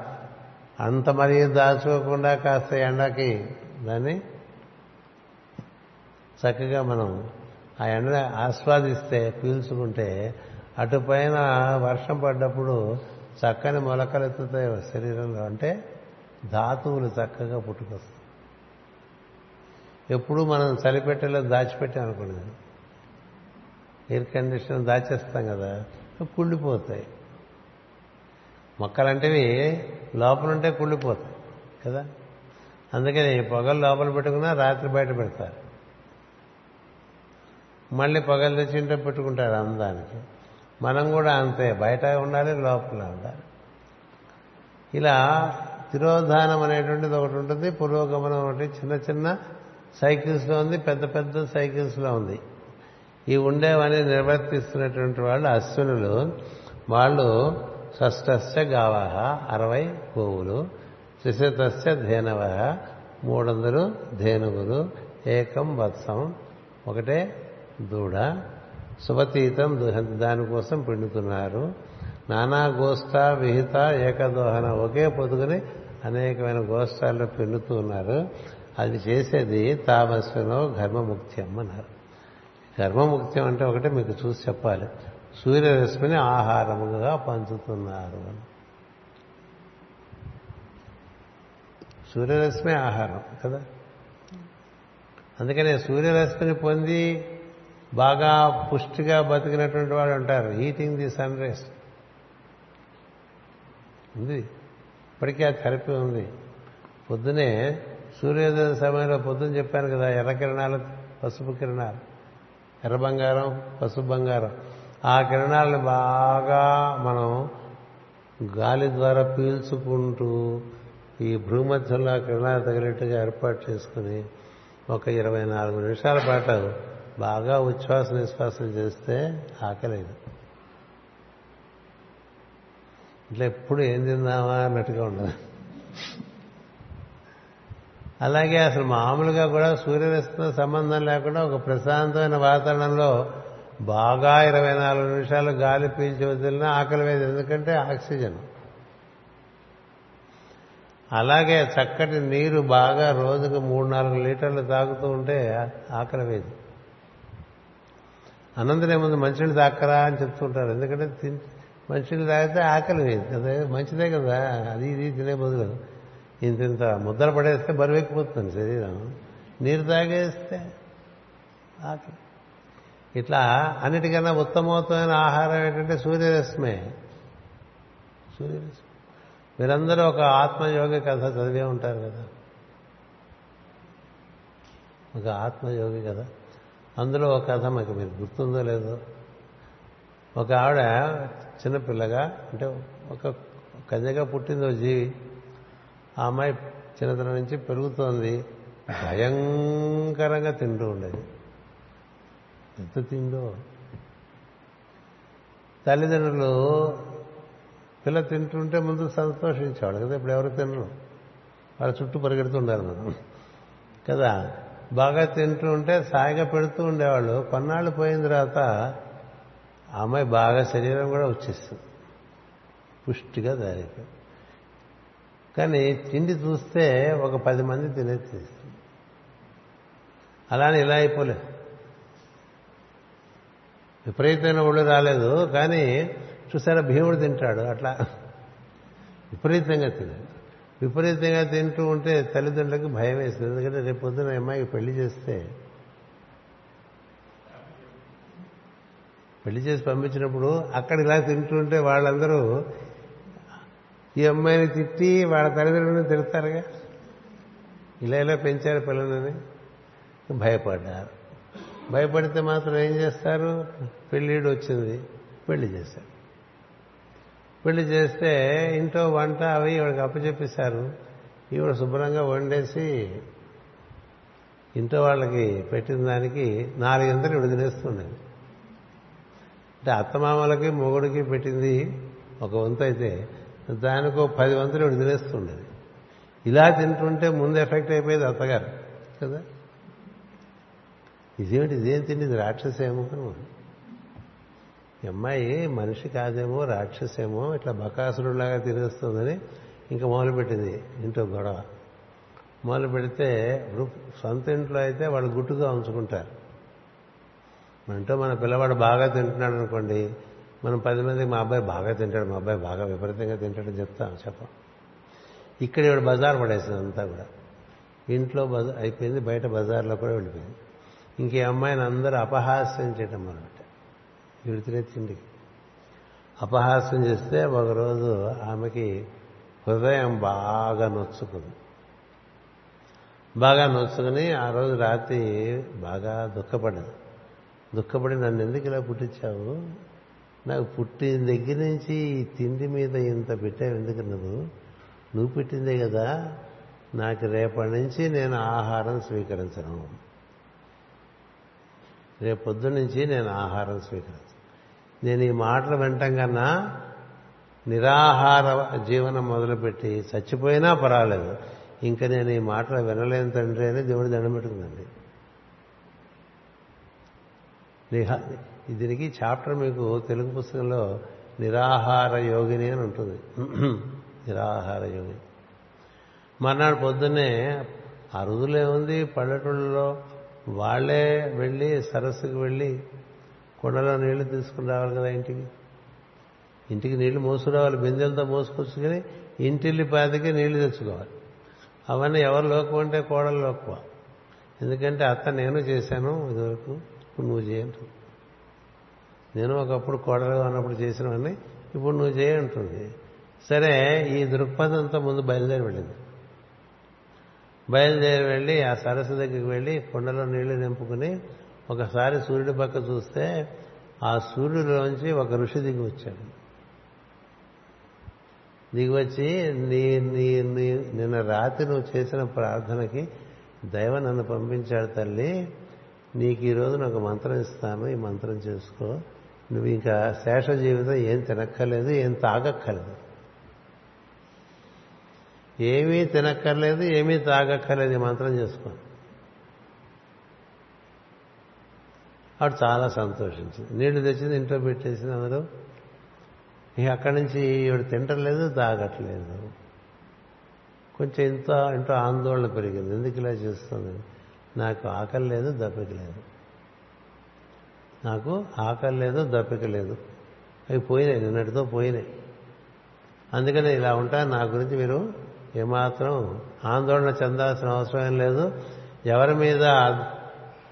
అంత మరీ దాచుకోకుండా కాస్త ఎండకి దాన్ని చక్కగా మనం ఆ ఎండని ఆస్వాదిస్తే పీల్చుకుంటే అటుపైన వర్షం పడ్డప్పుడు చక్కని మొలకలెత్తుతాయి శరీరంలో అంటే ధాతువులు చక్కగా పుట్టుకొస్తాయి. ఎప్పుడు మనం చలిపెట్టేలో దాచిపెట్టాం అనుకోండి. ఎయిర్ కండిషన్ దాచేస్తాం కదా కుళ్ళిపోతాయి. మొక్కలంటివి లోపలుంటే కుళ్ళిపోతాయి కదా. అందుకని పొగలు లోపల పెట్టుకున్నా రాత్రి బయట పెడతారు. మళ్ళీ పొగలు తెచ్చింటే పెట్టుకుంటారు అందానికి. మనం కూడా అంతే బయట ఉండాలి లోపల ఉండాలి. ఇలా తిరోధానం అనేటువంటిది ఒకటి ఉంటుంది పురోగమనం ఒకటి చిన్న చిన్న సైకిల్స్లో ఉంది పెద్ద పెద్ద సైకిల్స్లో ఉంది. ఈ ఉండేవని నిర్వర్తిస్తున్నటువంటి వాళ్ళు అశ్వినులు. వాళ్ళు షష్టస్య గావహ అరవై గోవులు త్రిశతస్య ధేనవ మూడు వందలు ధేనువులు ఏకం వత్సం ఒకటే దూడ శుభతీతం దానికోసం పిండుతున్నారు. నానా గోష్ట విహిత ఏకదోహన. ఒకే పొదుగుని అనేకమైన గోష్టాల్లో పిండుతూ ఉన్నారు. అది చేసేది తామస్వినో ఘర్మముక్త్యం అన్నారు. ఘర్మముక్త్యం అంటే ఒకటే మీకు చూసి చెప్పాలి. సూర్యరశ్మిని ఆహారముగా పంచుతున్నారు అని. సూర్యరశ్మి ఆహారం కదా? అందుకనే సూర్యరశ్మిని పొంది బాగా పుష్టిగా బతికినటువంటి వాడు అంటారు ఈటింగ్ ది సన్ రైస్ ఉంది. ఇప్పటికీ ఆ థెరపీ ఉంది. పొద్దునే సూర్యోదయం సమయంలో పొద్దున చెప్పాను కదా ఎర్ర కిరణాలు పసుపు కిరణాలు. ఎర్ర బంగారం పసుపు బంగారం. ఆ కిరణాలను బాగా మనం గాలి ద్వారా పీల్చుకుంటూ ఈ భూమధ్యంలో ఆ కిరణాలు తగినట్టుగా ఏర్పాటు చేసుకుని ఒక ఇరవై నాలుగు నిమిషాల పాటు బాగా ఉచ్ఛ్వాస నిశ్వాసం చేస్తే ఆకలేదు. ఇట్లా ఎప్పుడు ఏం తిందామా అన్నట్టుగా ఉండదు. అలాగే అసలు మామూలుగా కూడా సూర్యరశ్మితో సంబంధం లేకుండా ఒక ప్రశాంతమైన వాతావరణంలో బాగా ఇరవై నాలుగు నిమిషాలు గాలి పీల్చి వదిలినా ఆకలి వేది ఎందుకంటే ఆక్సిజన్. అలాగే చక్కటి నీరు బాగా రోజుకు మూడు నాలుగు లీటర్లు తాగుతూ ఉంటే ఆకలి వేది అనంతరం ఏముంది మంచినీళ్ళు తాక్కరా అని చెప్తుంటారు. ఎందుకంటే మంచినీళ్ళు తాగితే ఆకలి కదా. మంచిదే కదా. అది ఇది తినే బదులు ఇంత ఇంత ముద్దలు పడేస్తే బరువెక్కిపోతుంది శరీరం. నీరు తాగేస్తే ఆకలి. ఇట్లా అన్నిటికన్నా ఉత్తమోత్తమైన ఆహారం ఏంటంటే సూర్యరశ్మే. సూర్యరశ్మి. మీరందరూ ఒక ఆత్మయోగి కథ చదివే ఉంటారు కదా. ఒక ఆత్మయోగి కదా. అందులో ఒక కథ మాకు మీరు గుర్తుందో లేదో. ఒక ఆవిడ చిన్నపిల్లగా అంటే ఒక కన్యగా పుట్టిందో జీవి. ఆ అమ్మాయి చిన్నతనం నుంచి పెరుగుతోంది. భయంకరంగా తింటూ ఉండేది. ఎంత తిందో తల్లిదండ్రులు పిల్ల తింటుంటే ముందు సంతోషించేవాడు కదా ఇప్పుడు ఎవరు తినరు. వాళ్ళ చుట్టూ పరిగెడుతుండారు మనం. కదా. బాగా తింటూ ఉంటే సాయిగా పెడుతూ ఉండేవాళ్ళు. కొన్నాళ్ళు పోయిన తర్వాత ఆ అమ్మాయి బాగా శరీరం కూడా వచ్చేస్తుంది పుష్టిగా దానికి కానీ తిండి చూస్తే ఒక పది మంది తినేది తీస్తుంది అలానే ఇలా అయిపోలేదు. విపరీతమైన ఒళ్ళు రాలేదు. కానీ చూసారా భీముడు తింటాడు. అట్లా విపరీతంగా తినాడు విపరీతంగా తింటూ ఉంటే తల్లిదండ్రులకు భయం వేస్తుంది. ఎందుకంటే రేపు పొద్దున అమ్మాయికి పెళ్ళి చేస్తే పెళ్ళి చేసి పంపించినప్పుడు అక్కడ ఇలా తింటుంటే వాళ్ళందరూ ఈ అమ్మాయిని తిట్టి వాళ్ళ తల్లిదండ్రులను తిడతారుగా? ఇలా ఇలా పెంచారు పిల్లలని? భయపడ్డారు. భయపడితే మాత్రం ఏం చేస్తారు? పెళ్ళిడు వచ్చింది. పెళ్ళి చేశారు. పెళ్ళి చేస్తే ఇంట్లో వంట అవి ఈవిడకి అప్పచెప్పేశారు. ఈవిడ శుభ్రంగా వండేసి ఇంట్లో వాళ్ళకి పెట్టిన దానికి నాలుగింతలు ఇవిడ తినేస్తుంది. అంటే అత్తమామలకి మొగుడికి పెట్టింది ఒక వంతు అయితే దానికి ఒక పది వంతులు ఇవిడ తినేస్తుండేది ఇలా తింటుంటే ముందు ఎఫెక్ట్ అయిపోయేది అత్తగారు కదా? ఇదేమిటి ఇదేం తిండి ఇది రాక్షసేమో అని. అమ్మాయి మనిషి కాదేమో రాక్షసేమో ఇట్లా బకాసురులాగా తినేస్తుందని ఇంకా మొదలుపెట్టింది ఇంట్లో గొడవ. మొదలు పెడితే సొంత ఇంట్లో అయితే వాళ్ళు గుట్టుగా ఉంచుకుంటారు. మన ఇంట్లో మన పిల్లవాడు బాగా తింటున్నాడు అనుకోండి మనం పది మందికి మా అబ్బాయి బాగా తింటాడు మా అబ్బాయి బాగా విపరీతంగా తింటాడని చెప్తాం చెప్పం. ఇక్కడ ఇవాడు బజార్ పడేసింది అంతా కూడా. ఇంట్లో బజార్ అయిపోయింది బయట బజార్లో కూడా వెళ్ళిపోయింది. ఇంకే అమ్మాయిని అందరూ అపహాస్యం చేయటం మొదలుపెట్టారు. ఈవిడ తిండికి అపహాస్యం చేస్తే ఒకరోజు ఆమెకి హృదయం బాగా నొచ్చుకుంది. బాగా నొచ్చుకుని ఆ రోజు రాత్రి బాగా దుఃఖపడింది. దుఃఖపడి నన్ను ఎందుకు ఇలా పుట్టించావు? నాకు పుట్టిన దగ్గర నుంచి ఈ తిండి మీద ఇంత పెట్టావు ఎందుకు నువ్వు? నువ్వు పెట్టిందే కదా. నాకు రేపటి నుంచి నేను ఆహారం స్వీకరించను. రేపొద్దు నుంచి నేను ఆహారం స్వీకరించను. నేను ఈ మాటలు వినటం కన్నా నిరాహార జీవనం మొదలుపెట్టి చచ్చిపోయినా పర్వాలేదు. ఇంకా నేను ఈ మాటలు వినలేని తండ్రి అని దేవుడు దండం పెట్టుకుందండి దీనికి చాప్టర్ మీకు తెలుగు పుస్తకంలో నిరాహార యోగిని అని ఉంటుంది. నిరాహార యోగి. మర్నాడు పొద్దున్నే అరుదులే ఉంది పల్లెటూళ్ళలో వాళ్ళే వెళ్ళి సరస్సుకు వెళ్ళి కొండలో నీళ్ళు తీసుకుని రావాలి కదా ఇంటికి? ఇంటికి నీళ్ళు మోసుకురావాలి బిందెలతో మోసుకొచ్చుకొని ఇంటిల్లి పాతికి నీళ్ళు తెచ్చుకోవాలి. అవన్నీ ఎవరు లోకం అంటే కోడలు లోకువ. ఎందుకంటే అత్త నేను చేశాను ఇదివరకు. ఇప్పుడు నువ్వు చేయంటు నేను ఒకప్పుడు కోడలుగా ఉన్నప్పుడు చేసినవన్నీ ఇప్పుడు నువ్వు చేయంటుంది సరే ఈ దృక్పథంతో ముందు బయలుదేరి వెళ్ళింది. బయలుదేరి వెళ్ళి ఆ సరస్సు దగ్గరికి వెళ్ళి కొండలో నీళ్ళు నింపుకుని ఒకసారి సూర్యుడి పక్క చూస్తే ఆ సూర్యుడిలోంచి ఒక ఋషి దిగి వచ్చాడు. దిగి వచ్చి నీ నీ నీ నిన్న రాత్రి నువ్వు చేసిన ప్రార్థనకి దైవ నన్ను పంపించాడు తల్లి. నీకు ఈరోజు నాకు మంత్రం ఇస్తాను ఈ మంత్రం చేసుకో. నువ్వు ఇంకా శేష జీవితం ఏం తినక్కర్లేదు ఏం తాగక్కర్లేదు. ఏమీ తినక్కర్లేదు ఏమీ తాగక్కర్లేదు ఈ మంత్రం చేసుకో. ఆవిడ చాలా సంతోషించింది. నీళ్ళు తెచ్చింది ఇంట్లో పెట్టేసింది అందరూ. ఇక అక్కడి నుంచి ఈవిడ తింటలేదు తాగట్లేదు. కొంచెం ఇంత ఇంట్లో ఆందోళన పెరిగింది. ఎందుకు ఇలా చేస్తుంది? నాకు ఆకలి లేదు దప్పిక లేదు. నాకు ఆకలి లేదు దప్పిక లేదు. అవి పోయినాయి నిన్నటితో పోయినాయి. అందుకనే ఇలా ఉంటా నా గురించి మీరు ఏమాత్రం ఆందోళన చెందాల్సిన అవసరం లేదు. ఎవరి మీద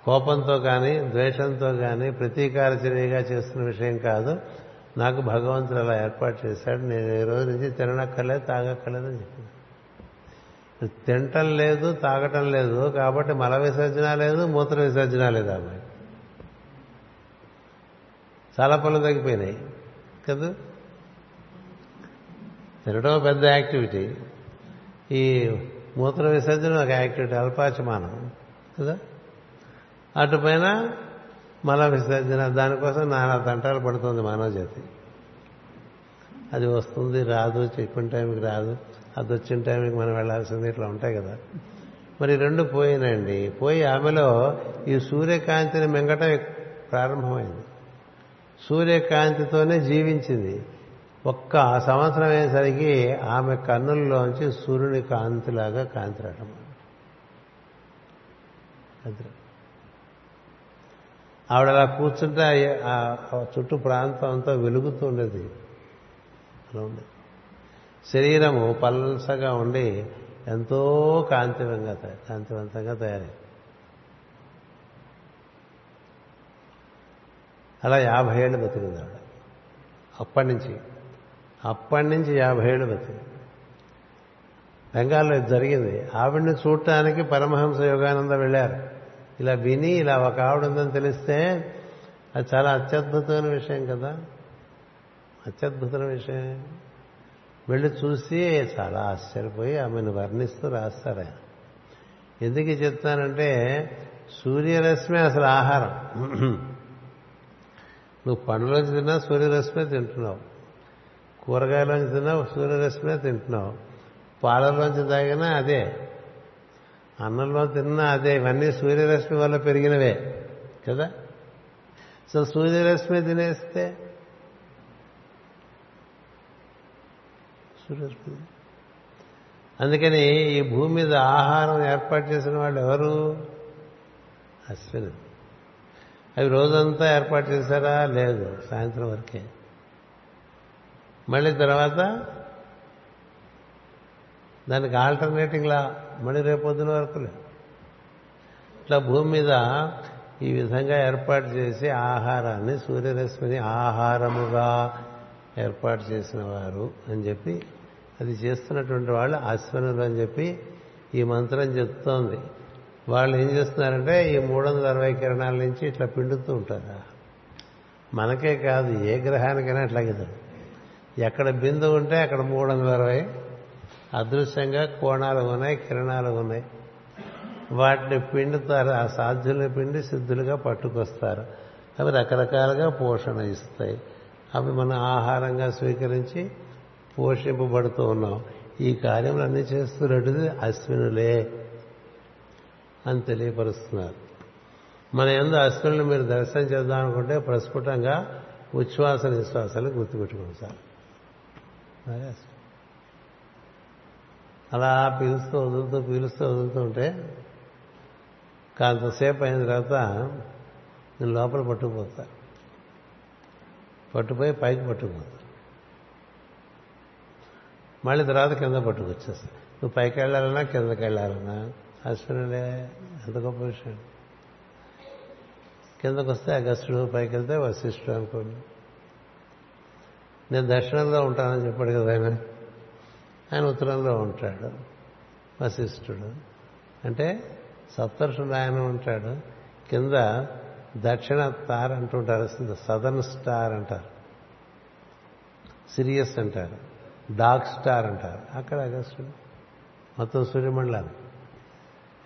కోపంతో కానీ ద్వేషంతో కానీ ప్రతీకార చర్యగా చేస్తున్న విషయం కాదు. నాకు భగవంతుడు అలా ఏర్పాటు చేశాడు. నేను ఈ రోజు నుంచి తిననక్కర్లేదు తాగక్కర్లేదు అని చెప్పింది తినటం లేదు తాగటం లేదు. కాబట్టి మల విసర్జన లేదు మూత్ర విసర్జన లేదు అమ్మాయి. చాలా పనులు తగ్గిపోయినాయి. కదా? తినడం పెద్ద యాక్టివిటీ. ఈ మూత్ర విసర్జన ఒక యాక్టివిటీ అల్పాచమానం. కదా? అటుపైన మల విసర్జన దానికోసం నానా తంటాలు పడుతుంది మానవ జాతి అది వస్తుంది రాదు చెప్పిన టైంకి రాదు అది వచ్చిన టైంకి మనం వెళ్ళాల్సింది ఇట్లా ఉంటాయి కదా. మరి రెండు పోయినండి పోయి ఆమెలో ఈ సూర్యకాంతిని మింగటం ప్రారంభమైంది. సూర్యకాంతితోనే జీవించింది. ఒక్క సంవత్సరం అయ్యేసరికి ఆమె కన్నుల్లోంచి సూర్యుని కాంతిలాగా కాంతి రావటం ఆవిడ అలా కూర్చుంటే ఆ చుట్టూ ప్రాంతం అంతా వెలుగుతూ ఉండేది. అలా ఉండేది శరీరము పల్సగా ఉండి ఎంతో కాంతివంగా కాంతివంతంగా తయారై. అలా యాభై ఏళ్ళు బతికింది ఆవిడ. అప్పటి నుంచి. అప్పటి నుంచి యాభై ఏళ్ళు బతికింది. బెంగాల్లో ఇది జరిగింది. ఆవిడ్ని చూడటానికి పరమహంస యోగానంద వెళ్ళారు. ఇలా విని ఇలా ఒక ఆవిడ ఉందని తెలిస్తే అది చాలా అత్యద్భుతమైన విషయం కదా. అత్యద్భుతమైన విషయం. వెళ్ళి చూసి చాలా ఆశ్చర్యపోయి ఆమెను వర్ణిస్తూ రాస్తారు ఆయన. ఎందుకు చెప్తానంటే సూర్యరశ్మి అసలు ఆహారం. నువ్వు పండులోంచి తిన్నా సూర్యరశ్మే తింటున్నావు. కూరగాయలోంచి తిన్నా సూర్యరశ్మే తింటున్నావు. పాలలోంచి తాగినా అదే. అన్నంలో తిన్నా అదే ఇవన్నీ సూర్యరశ్మి వల్ల పెరిగినవే కదా? సో సూర్యరశ్మి తినేస్తే సూర్యరశ్మి. అందుకని ఈ భూమి మీద ఆహారం ఏర్పాటు చేసిన వాళ్ళు ఎవరు? అశ్విని అవి రోజంతా ఏర్పాటు చేశారా? లేదు సాయంత్రం వరకే. మళ్ళీ తర్వాత దానికి ఆల్టర్నేటింగ్లా మళ్ళీ రేపొద్దున వరకు ఇట్లా భూమి మీద ఈ విధంగా ఏర్పాటు చేసి ఆహారాన్ని సూర్యరశ్మిని ఆహారముగా ఏర్పాటు చేసిన వారు అని చెప్పి అది చేస్తున్నటువంటి వాళ్ళు అశ్వనులు అని చెప్పి ఈ మంత్రం చెప్తోంది. వాళ్ళు ఏం చేస్తున్నారంటే ఈ మూడు వందల అరవై కిరణాల నుంచి ఇట్లా పిండుతూ ఉంటారు. మనకే కాదు ఏ గ్రహానికైనా అట్లాగే ఎక్కడ బిందు ఉంటే అక్కడ మూడు వందల అరవై అదృశ్యంగా కోణాలు ఉన్నాయి కిరణాలు ఉన్నాయి. వాటిని పిండుతారు ఆ సాధ్యుల్ని పిండి సిద్ధులుగా పట్టుకొస్తారు. అవి రకరకాలుగా పోషణ ఇస్తాయి. అవి మన ఆహారంగా స్వీకరించి పోషింపబడుతూ ఉన్నాం. ఈ కార్యములన్నీ చేస్తున్నట్టుది అశ్వినులే అని తెలియపరుస్తున్నారు. మన ఎందు అశ్వినులు మీరు దర్శనం చేద్దాం అనుకుంటే ప్రస్ఫుటంగా ఉచ్ఛ్వాస నిశ్వాసాలు గుర్తుపెట్టుకోండి సార్. అలా పీలుస్తూ వదులుతూ పీలుస్తూ వదులుతూ ఉంటే కాంతసేపు అయిన తర్వాత నేను లోపల పట్టుకుపోతా. పట్టుపోయి పైకి పట్టుకుపోతా. మళ్ళీ తర్వాత కింద పట్టుకొచ్చేస్తా. నువ్వు పైకి వెళ్ళాలన్నా కిందకి వెళ్ళాలన్నా. అశ్వినులే ఎంత గొప్ప విషయం. కిందకు వస్తే అగస్టుడు పైకి వెళ్తే వశిష్ఠుడు అనుకోండి. నేను దర్శనంలో ఉంటానని చెప్పాడు కదా ఆయన. ఆయన ఉత్తరంలో ఉంటాడు. వశిష్ఠుడు. అంటే సప్తర్షుడు ఆయన ఉంటాడు. కింద దక్షిణ తార్ అంటుంటారు. సదర్న్ స్టార్ అంటారు. సిరియస్ అంటారు. డార్క్ స్టార్ అంటారు. అక్కడ అగస్టుడు మొత్తం సూర్యమండలం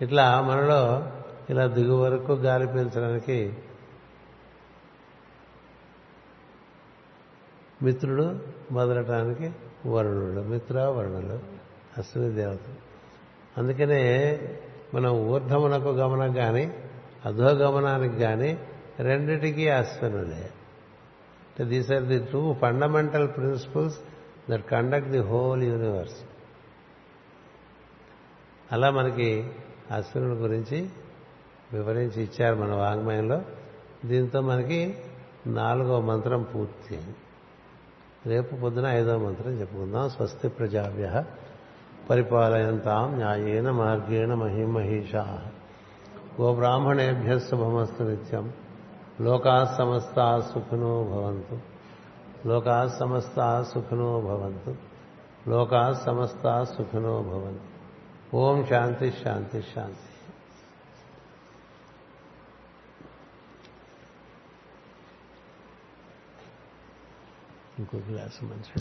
ఇట్లా మనలో ఇలా దిగు వరకు గాలి పీల్చడానికి మిత్రుడు మొదలటానికి వరుణుడు మిత్ర వరుణుడు అశ్విని దేవత అందుకనే మనం ఊర్ధమునకు గమనం కానీ అధోగమనానికి కానీ రెండిటికీ అశ్వినులే అంటే these are the two fundamental principles that conduct the whole universe అలా మనకి అశ్వినుడి గురించి వివరించి ఇచ్చారు మన వాంగ్మయంలో. దీంతో మనకి నాలుగో మంత్రం పూర్తి రేపు పొద్దున ఐదో మంత్రం చెప్పుకుందాం. స్వస్తి ప్రజాభ్య పరిపాలయంతాం న్యాయేన మార్గేణ మహిమహీషా. గోబ్రాహ్మణేభ్య శుభమస్తు నిత్యం. లోకా సమస్తా సుఖినో భవంతు. లోకా సమస్తా సుఖినో భవంతు. లోకా సమస్తా సుఖినో భవంతు. ఓం శాంతి శాంతి శాంతి. ఇంకో గ్లాసు మంచి